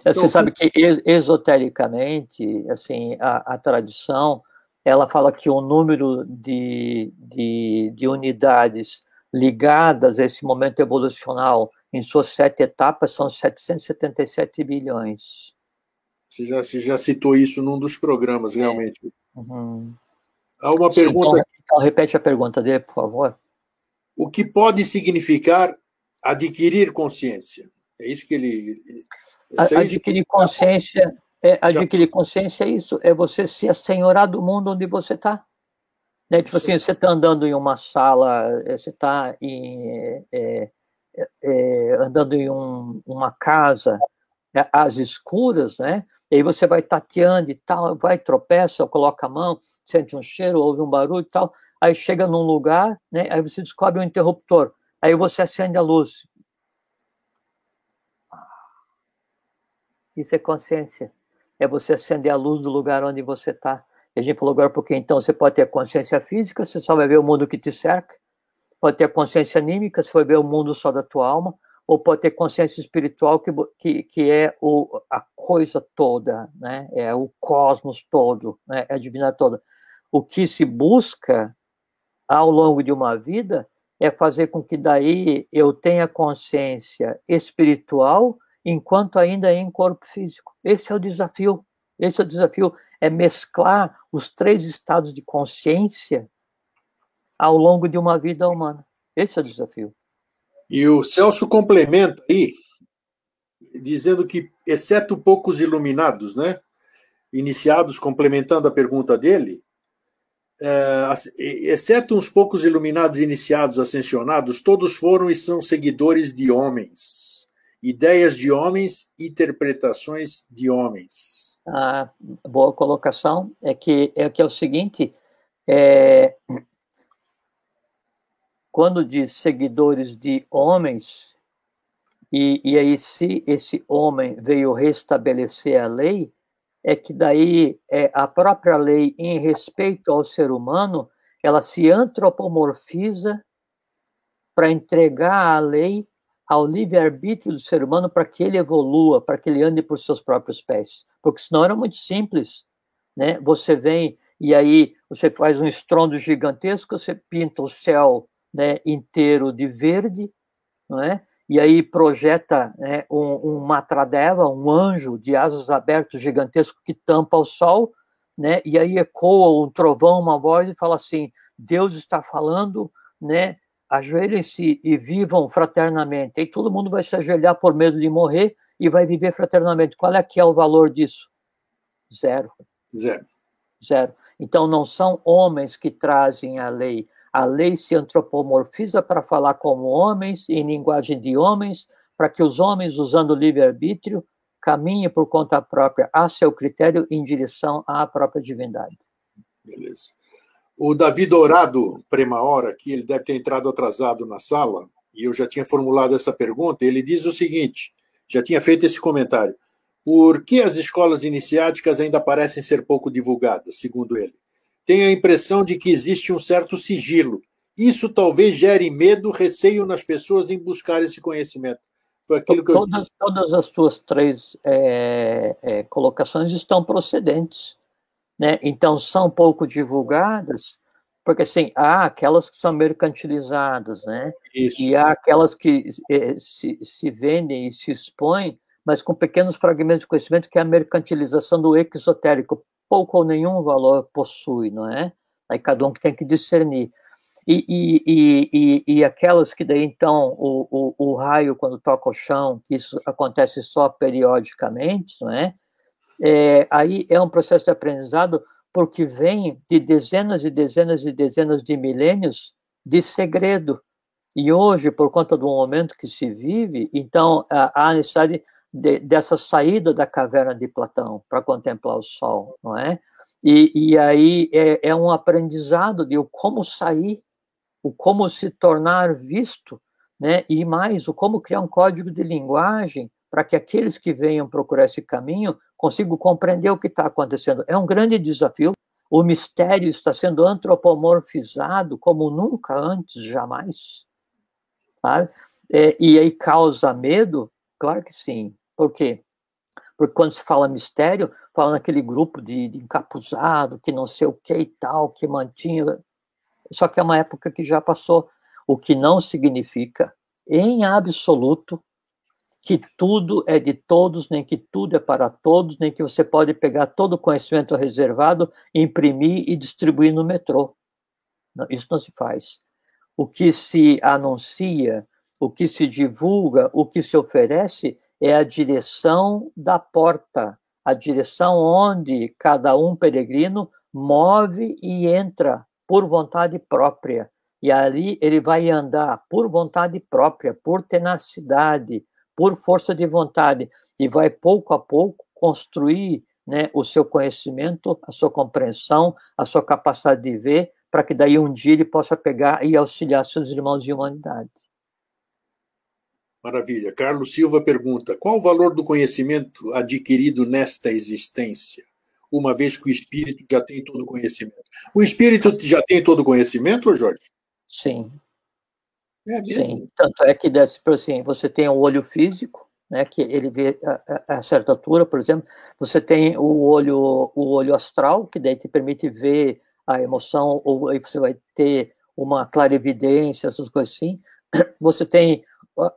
Então, Você sabe que esotericamente, assim, a, a, tradição, ela fala que o número de, de, de unidades ligadas a esse momento evolucional em suas sete etapas são 777 bilhões. Você já, você já citou isso num dos programas, é. realmente. Uhum. Há uma Sim, pergunta. Então, então, repete a pergunta dele, por favor. O que pode significar adquirir consciência? É isso que ele. adquirir consciência. É, adquirir consciência é isso, é você se assenhorar do mundo onde você está. Né? Tipo Sim. assim, você está andando em uma sala, é, você está é, é, andando em um, uma casa é, às escuras, né? E aí você vai tateando e tal, vai, tropeça, coloca a mão, sente um cheiro, ouve um barulho e tal. Aí chega num lugar, né? Aí você descobre um interruptor. Aí você acende a luz. Isso é consciência. É você acender a luz do lugar onde você está. A gente falou agora porque então você pode ter consciência física, você só vai ver o mundo que te cerca. Pode ter consciência anímica, você vai ver o mundo só da tua alma ou pode ter consciência espiritual que, que, que é o, a coisa toda, né? é o cosmos todo, né? é a divindade toda. O que se busca ao longo de uma vida é fazer com que daí eu tenha consciência espiritual enquanto ainda é em corpo físico. Esse é o desafio. Esse é o desafio, é mesclar os três estados de consciência ao longo de uma vida humana. Esse é o desafio. E o Celso complementa aí, dizendo que, exceto poucos iluminados, né, iniciados, complementando a pergunta dele, é, exceto uns poucos iluminados iniciados ascensionados, todos foram e são seguidores de homens. Ideias de homens, interpretações de homens. Ah, boa colocação. É que é, que é o seguinte: é, quando diz seguidores de homens, e, e aí se esse homem veio restabelecer a lei, é que daí é, a própria lei em respeito ao ser humano, ela se antropomorfiza para entregar a lei ao livre-arbítrio do ser humano para que ele evolua, para que ele ande por seus próprios pés. Porque senão era muito simples, né? Você vem e aí você faz um estrondo gigantesco, você pinta o céu né, inteiro de verde, não é? e aí projeta né, um, um matradeva, um anjo de asas abertas gigantesco que tampa o sol, né, e aí ecoa um trovão, uma voz e fala assim: Deus está falando, né, ajoelhem-se e vivam fraternamente. E todo mundo vai se ajoelhar por medo de morrer e vai viver fraternamente. Qual é que é o valor disso? Zero. Zero. Zero. Então não são homens que trazem a lei, a lei se antropomorfiza para falar como homens, em linguagem de homens, para que os homens, usando o livre-arbítrio, caminhem por conta própria, a seu critério, em direção à própria divindade. Beleza. O Davi Dourado, prema hora, que ele deve ter entrado atrasado na sala, e eu já tinha formulado essa pergunta, ele diz o seguinte, já tinha feito esse comentário, por que as escolas iniciáticas ainda parecem ser pouco divulgadas, segundo ele? tem a impressão de que existe um certo sigilo. Isso talvez gere medo, receio nas pessoas em buscar esse conhecimento. Foi aquilo que todas, eu disse. Todas as tuas três é, é, colocações estão procedentes. Né? Então, são pouco divulgadas, porque assim, há aquelas que são mercantilizadas, né? Isso. e há aquelas que é, se, se vendem e se expõem, mas com pequenos fragmentos de conhecimento, que é a mercantilização do exotérico pouco ou nenhum valor possui, não é? Aí cada um tem que discernir. E, e, e, e, aquelas que daí, então, o, o, o, raio, quando toca o chão, que isso acontece só periodicamente, não é? É? Aí é um processo de aprendizado porque vem de dezenas e dezenas e dezenas de milênios de segredo. E hoje, por conta do momento que se vive, então há necessidade de, dessa saída da caverna de Platão para contemplar o sol, não é? E, e aí é, é, um aprendizado de como sair, o como se tornar visto, né? E mais, o como criar um código de linguagem para que aqueles que venham procurar esse caminho consigam compreender o que está acontecendo. É um grande desafio. O mistério está sendo antropomorfizado como nunca antes, jamais. Sabe? É, e aí causa medo? Claro que sim. Por quê? Porque quando se fala mistério, fala naquele grupo de, de encapuzado, que não sei o que e tal, que mantinha. Só que é uma época que já passou, o que não significa, em absoluto, que tudo é de todos, nem que tudo é para todos, nem que você pode pegar todo o conhecimento reservado, imprimir e distribuir no metrô. Isso não se faz. O que se anuncia, o que se divulga, o que se oferece é a direção da porta, a direção onde cada um peregrino move e entra por vontade própria. E ali ele vai andar por vontade própria, por tenacidade, por força de vontade, e vai pouco a pouco construir né, o seu conhecimento, a sua compreensão, a sua capacidade de ver, para que daí um dia ele possa pegar e auxiliar seus irmãos de humanidade. Maravilha. Carlos Silva pergunta: qual o valor do conhecimento adquirido nesta existência, uma vez que o espírito já tem todo o conhecimento? O espírito já tem todo o conhecimento, Jorge? Sim. É? Sim. Tanto é que, assim, você tem o olho físico, né, que ele vê a, a, certa altura, por exemplo. Você tem o olho, o olho astral, que daí te permite ver a emoção, ou aí você vai ter uma clarividência, essas coisas assim. Você tem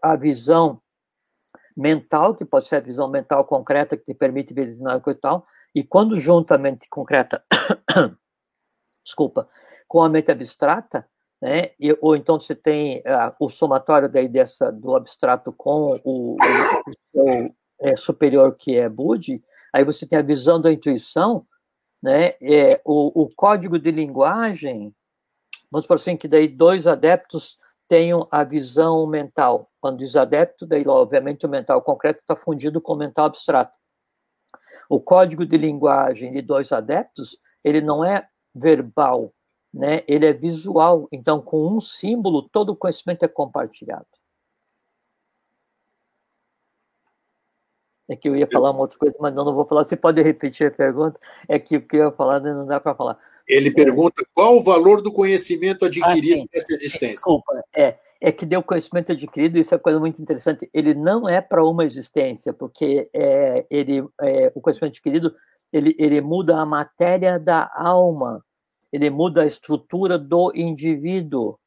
a visão mental, que pode ser a visão mental concreta, que te permite ver coisa e tal, e quando junta a mente concreta, desculpa, com a mente abstrata, né, e, ou então você tem uh, o somatório daí dessa, do abstrato com o, o, o é, superior, que é Budi, aí você tem a visão da intuição, né, é, o, o código de linguagem, vamos por assim, que daí dois adeptos tenham a visão mental. Quando diz adepto, daí, obviamente, o mental concreto está fundido com o mental abstrato. O código de linguagem de dois adeptos, ele não é verbal, né? ele é visual. Então, com um símbolo, todo o conhecimento é compartilhado. É que eu ia falar uma outra coisa, mas não, não vou falar. Você pode repetir a pergunta? É que o que eu ia falar não dá para falar. Ele pergunta qual o valor do conhecimento adquirido ah, nessa existência. Desculpa, é, é que deu conhecimento adquirido, isso é coisa muito interessante. Ele não é para uma existência, porque é, ele, é, o conhecimento adquirido ele, ele muda a matéria da alma, ele muda a estrutura do indivíduo.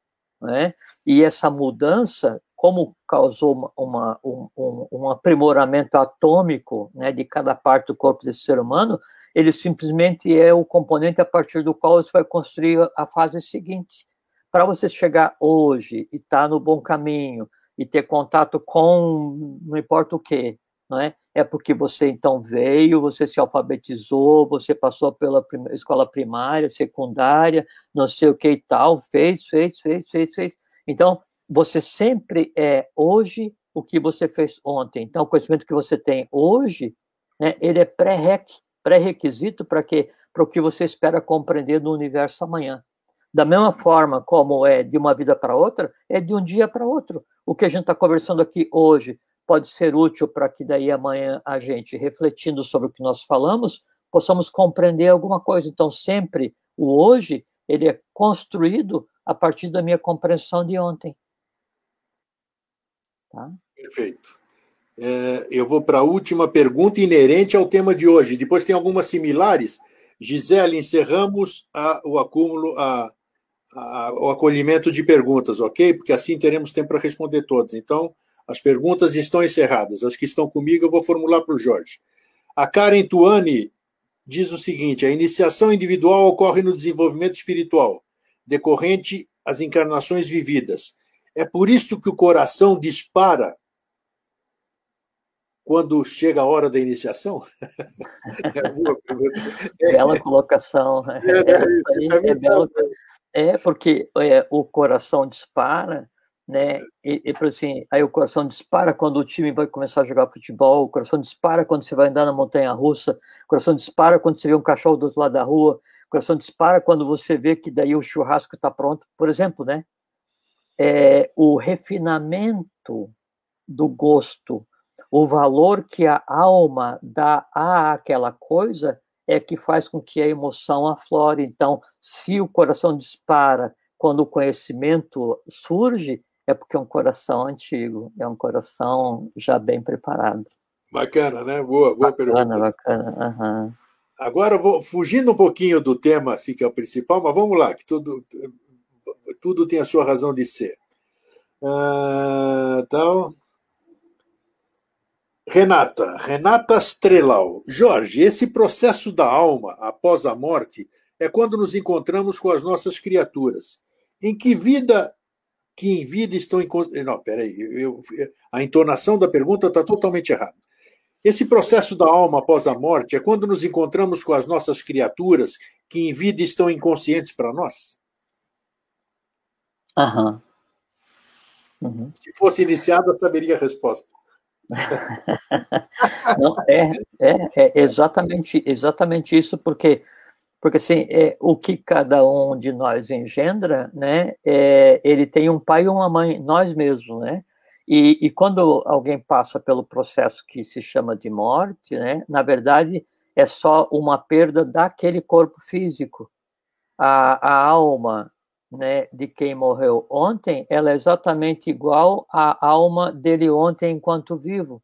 Né? E essa mudança, como causou uma, um, um, um aprimoramento atômico né, de cada parte do corpo desse ser humano, ele simplesmente é o componente a partir do qual você vai construir a fase seguinte. Para você chegar hoje e estar tá no bom caminho e ter contato com não importa o que, não é? É porque você então veio, você se alfabetizou, você passou pela prim escola primária, secundária, não sei o que e tal, fez, fez, fez, fez, fez. Então, você sempre é hoje o que você fez ontem. Então, o conhecimento que você tem hoje, né, ele é pré-req pré-requisito para que para o que você espera compreender no universo amanhã. Da mesma forma como é de uma vida para outra, é de um dia para outro. O que a gente está conversando aqui hoje pode ser útil para que daí amanhã a gente, refletindo sobre o que nós falamos, possamos compreender alguma coisa. Então, sempre o hoje, ele é construído a partir da minha compreensão de ontem. Tá? Perfeito. É, eu vou para a última pergunta inerente ao tema de hoje. Depois tem algumas similares. Gisele, encerramos a, o acúmulo, a, a, o acolhimento de perguntas, ok? Porque assim teremos tempo para responder todas. Então, as perguntas estão encerradas. As que estão comigo eu vou formular para o Jorge. A Karen Tuani diz o seguinte: a iniciação individual ocorre no desenvolvimento espiritual, decorrente às encarnações vividas. É por isso que o coração dispara quando chega a hora da iniciação? é bela colocação. É, é, é, belo, é porque é, o coração dispara, né? E, e assim, aí o coração dispara quando o time vai começar a jogar futebol, o coração dispara quando você vai andar na montanha russa, o coração dispara quando você vê um cachorro do outro lado da rua, o coração dispara quando você vê que daí o churrasco está pronto, por exemplo, né? É, o refinamento do gosto, o valor que a alma dá a aquela coisa é que faz com que a emoção aflore. Então, se o coração dispara quando o conhecimento surge, é porque é um coração antigo, é um coração já bem preparado. Bacana, né? Boa, boa bacana, pergunta. Bacana, uhum. Agora, vou fugindo um pouquinho do tema, assim, que é o principal, mas vamos lá, que tudo, tudo tem a sua razão de ser. Então, Renata, Renata Strelau. Jorge, esse processo da alma após a morte é quando nos encontramos com as nossas criaturas. Em que vida que em vida estão em. Não, peraí, eu, a entonação da pergunta está totalmente errada. Esse processo da alma após a morte é quando nos encontramos com as nossas criaturas que em vida estão inconscientes para nós? Aham. Uhum. Se fosse iniciada, saberia a resposta. Não, é, é, é, exatamente, exatamente isso, porque, porque assim, é, o que cada um de nós engendra, né, é, ele tem um pai e uma mãe, nós mesmos, né, e, e quando alguém passa pelo processo que se chama de morte, né, na verdade é só uma perda daquele corpo físico. A, a alma né, de quem morreu ontem, ela é exatamente igual à alma dele ontem enquanto vivo.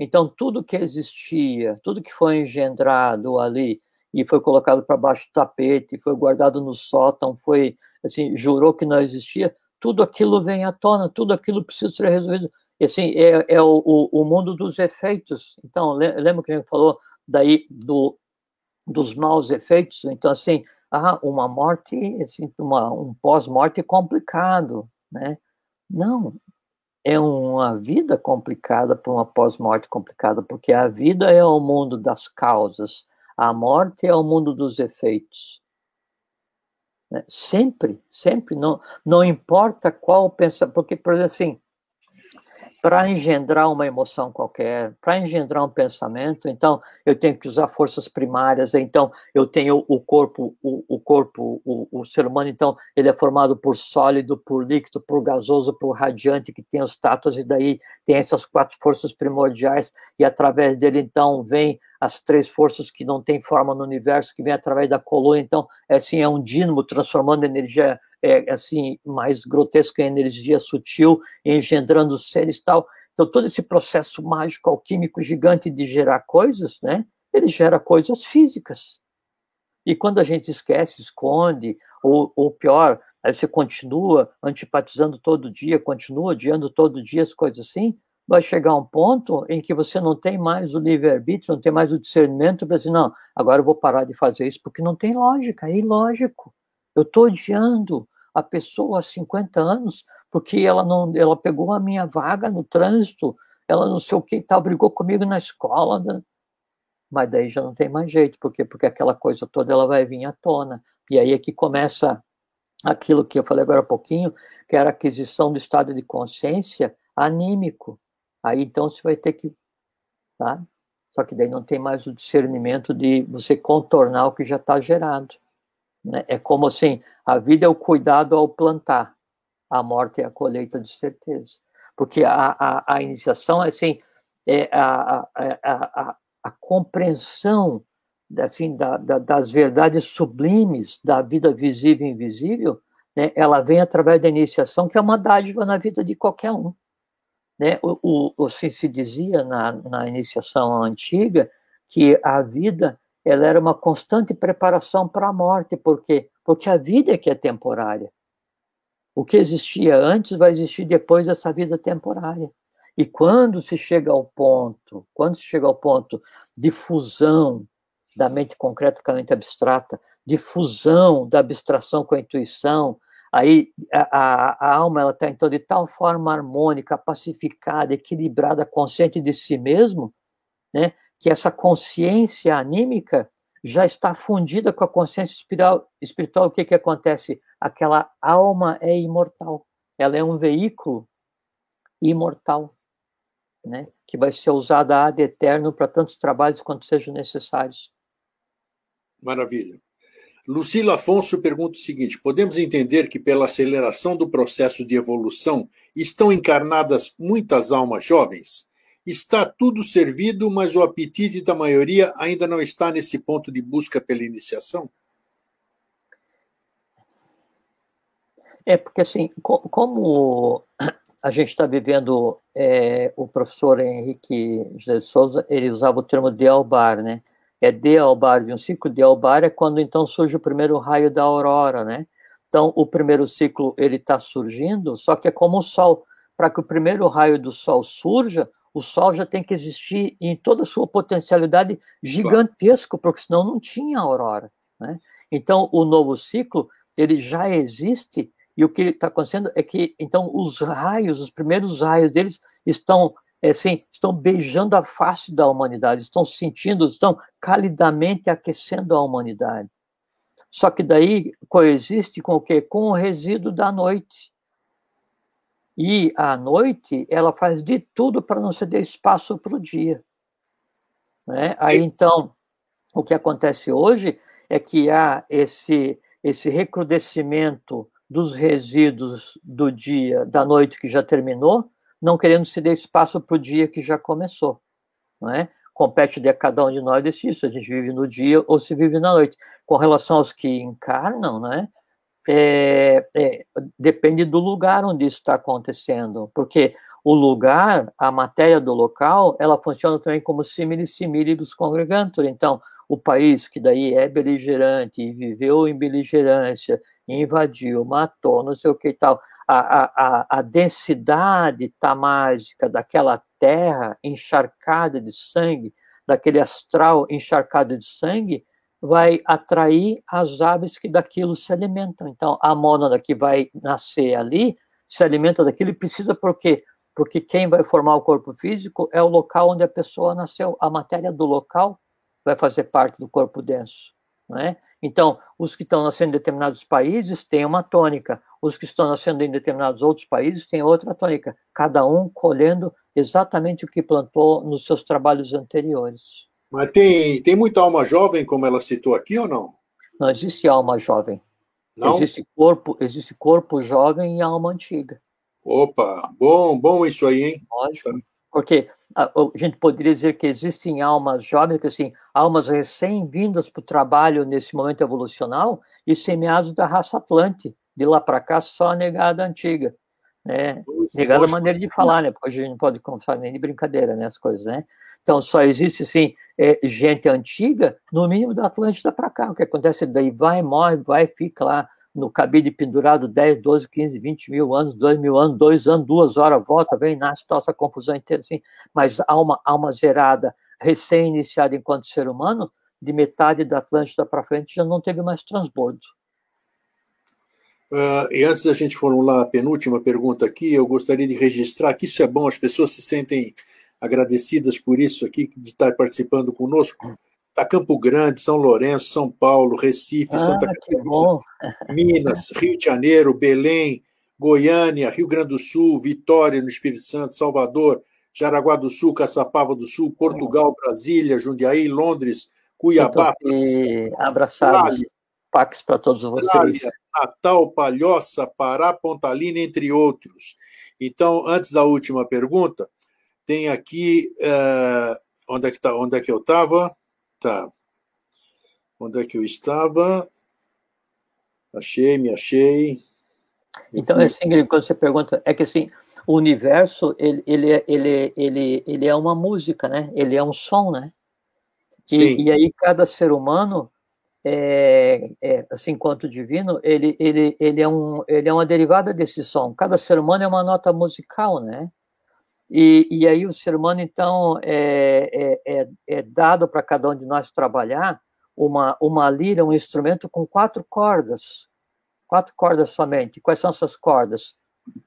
Então, tudo que existia, tudo que foi engendrado ali e foi colocado para baixo do tapete, foi guardado no sótão, foi assim, jurou que não existia, tudo aquilo vem à tona, tudo aquilo precisa ser resolvido. E, assim, é, é o, o, o, mundo dos efeitos. Então, lembra que a gente falou daí do, dos maus efeitos? Então, assim, ah, uma morte, assim, uma, um pós-morte complicado, né? Não, é uma vida complicada para uma pós-morte complicada, porque a vida é o mundo das causas, a morte é o mundo dos efeitos. Né? Sempre, sempre, não, não importa qual pensamento, porque, por exemplo, assim, para engendrar uma emoção qualquer, para engendrar um pensamento, então eu tenho que usar forças primárias, então eu tenho o corpo, o, o corpo, o, o, ser humano, então ele é formado por sólido, por líquido, por gasoso, por radiante, que tem os status, e daí tem essas quatro forças primordiais, e através dele então vem as três forças que não têm forma no universo, que vem através da coluna, então assim, é um dínamo transformando energia é, assim, mais grotesca energia sutil, engendrando seres e tal. Então, todo esse processo mágico, alquímico, gigante de gerar coisas, né? Ele gera coisas físicas. E quando a gente esquece, esconde, ou, ou pior, aí você continua antipatizando todo dia, continua odiando todo dia, as coisas assim, vai chegar um ponto em que você não tem mais o livre-arbítrio, não tem mais o discernimento para dizer, não, agora eu vou parar de fazer isso, porque não tem lógica, é ilógico. Eu estou odiando a pessoa há 50 anos porque ela não, ela pegou a minha vaga no trânsito, ela não sei o que tal, brigou comigo na escola, né? mas daí já não tem mais jeito, porque porque aquela coisa toda ela vai vir à tona. E aí é que começa aquilo que eu falei agora há pouquinho, que era a aquisição do estado de consciência anímico. Aí então você vai ter que, tá? Só que daí não tem mais o discernimento de você contornar o que já está gerado. Né? É como assim, a vida é o cuidado ao plantar, a morte é a colheita de certeza. Porque a, a, a iniciação é assim, é a, a, a, a compreensão assim, da, da, das verdades sublimes da vida visível e invisível, né, ela vem através da iniciação, que é uma dádiva na vida de qualquer um. Né? O, o, o se, se dizia na, na iniciação antiga que a vida ela era uma constante preparação para a morte, por quê? Porque a vida é que é temporária. O que existia antes vai existir depois dessa vida temporária. E quando se chega ao ponto, quando se chega ao ponto de fusão da mente concreta com a mente abstrata, de fusão da abstração com a intuição, aí a, a, a alma ela está então de tal forma harmônica, pacificada, equilibrada, consciente de si mesmo, né, que essa consciência anímica já está fundida com a consciência espiritual, espiritual o que, que acontece? Aquela alma é imortal, ela é um veículo imortal, né? que vai ser usada ad eterno para tantos trabalhos quanto sejam necessários. Maravilha. Lucila Afonso pergunta o seguinte: podemos entender que, pela aceleração do processo de evolução, estão encarnadas muitas almas jovens? Está tudo servido, mas o apetite da maioria ainda não está nesse ponto de busca pela iniciação? É, porque assim, como a gente está vivendo, é, o professor Henrique José de Souza, ele usava o termo de albar, né? É de albar, de um ciclo de albar é quando então surge o primeiro raio da aurora, né? Então, o primeiro ciclo ele está surgindo, só que é como o sol. Para que o primeiro raio do sol surja, o Sol já tem que existir em toda a sua potencialidade gigantesco, porque senão não tinha aurora. Né? Então, o novo ciclo ele já existe e o que está acontecendo é que então os raios, os primeiros raios deles estão é, assim, estão beijando a face da humanidade, estão sentindo, estão calidamente aquecendo a humanidade. Só que daí coexiste com o quê? Com o resíduo da noite. E à noite ela faz de tudo para não ceder espaço para o dia. Né? Aí então, o que acontece hoje é que há esse, esse recrudescimento dos resíduos do dia, da noite que já terminou, não querendo ceder espaço para o dia que já começou. Não é? Compete de cada um de nós decidir se a gente vive no dia ou se vive na noite. Com relação aos que encarnam, né, é, é, depende do lugar onde isso está acontecendo, porque o lugar, a matéria do local, ela funciona também como simile similibus congregantur. Então, o país que daí é beligerante e viveu em beligerância invadiu, matou, não sei o que e tal. A, a, a densidade tamágica daquela terra encharcada de sangue, daquele astral encharcado de sangue, vai atrair as aves que daquilo se alimentam. Então, a mônada que vai nascer ali se alimenta daquilo e precisa por quê? Porque quem vai formar o corpo físico é o local onde a pessoa nasceu. A matéria do local vai fazer parte do corpo denso. Né? Então, os que estão nascendo em determinados países têm uma tônica, os que estão nascendo em determinados outros países têm outra tônica, cada um colhendo exatamente o que plantou nos seus trabalhos anteriores. Mas tem, tem muita alma jovem, como ela citou aqui, ou não? Não existe alma jovem. Não? Existe corpo, existe corpo jovem e alma antiga. Opa, bom, bom isso aí, hein? Lógico. Tá. Porque a, a, gente poderia dizer que existem almas jovens, que assim, almas recém-vindas para o trabalho nesse momento evolucional e semeados da raça Atlante. De lá para cá, só a negada antiga. Né? Negada a maneira de falar, né? Porque a gente não pode conversar nem de brincadeira, né? As coisas, né? Então, só existe, sim, é, gente antiga, no mínimo da Atlântida para cá. O que acontece daí? Vai, morre, vai, fica lá no cabide pendurado 10, 12, 15, 20 mil anos, 2 mil anos, 2 anos, 2 horas, volta, vem, nasce, toda essa confusão inteira, assim. Mas alma, alma zerada, recém-iniciada enquanto ser humano, de metade da Atlântida para frente já não teve mais transbordo. Uh, e antes da gente formular a penúltima pergunta aqui, eu gostaria de registrar que isso é bom, as pessoas se sentem agradecidas por isso aqui, de estar participando conosco. Está Campo Grande, São Lourenço, São Paulo, Recife, ah, Santa Catarina, Minas, Rio de Janeiro, Belém, Goiânia, Rio Grande do Sul, Vitória, no Espírito Santo, Salvador, Jaraguá do Sul, Caçapava do Sul, Portugal, Brasília, Jundiaí, Londres, Cuiabá. Abraçados. Pax para todos vocês. Natal, Palhoça, Pará, Pontalina, entre outros. Então, antes da última pergunta, tem aqui. Uh, onde, é que tá, onde é que eu estava? Tá. Onde é que eu estava? Achei, me achei. Então, assim, quando você pergunta, é que assim, o universo, ele, ele, é, ele, ele, ele é uma música, né? Ele é um som, né? E, e aí cada ser humano, é, é, assim, quanto divino, ele, ele, ele, é um, ele é uma derivada desse som. Cada ser humano é uma nota musical, né? E, e aí o ser humano, então, é, é, é, é dado para cada um de nós trabalhar uma, uma lira, um instrumento com quatro cordas, quatro cordas somente. Quais são essas cordas?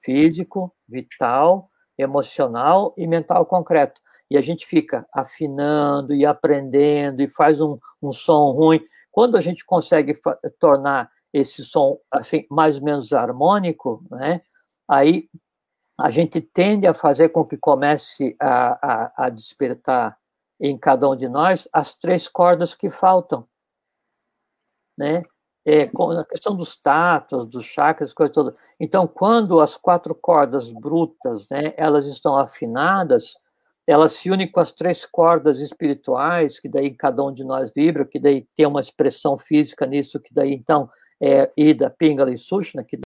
Físico, vital, emocional e mental concreto. E a gente fica afinando e aprendendo e faz um, um som ruim. Quando a gente consegue tornar esse som assim mais ou menos harmônico, né? Aí a gente tende a fazer com que comece a, a, a despertar em cada um de nós as três cordas que faltam, né? É, a questão dos tatos, dos chakras, coisa toda. Então, quando as quatro cordas brutas, né, elas estão afinadas, elas se unem com as três cordas espirituais, que daí cada um de nós vibra, que daí tem uma expressão física nisso, que daí então é Ida, Pingala e Sushna, que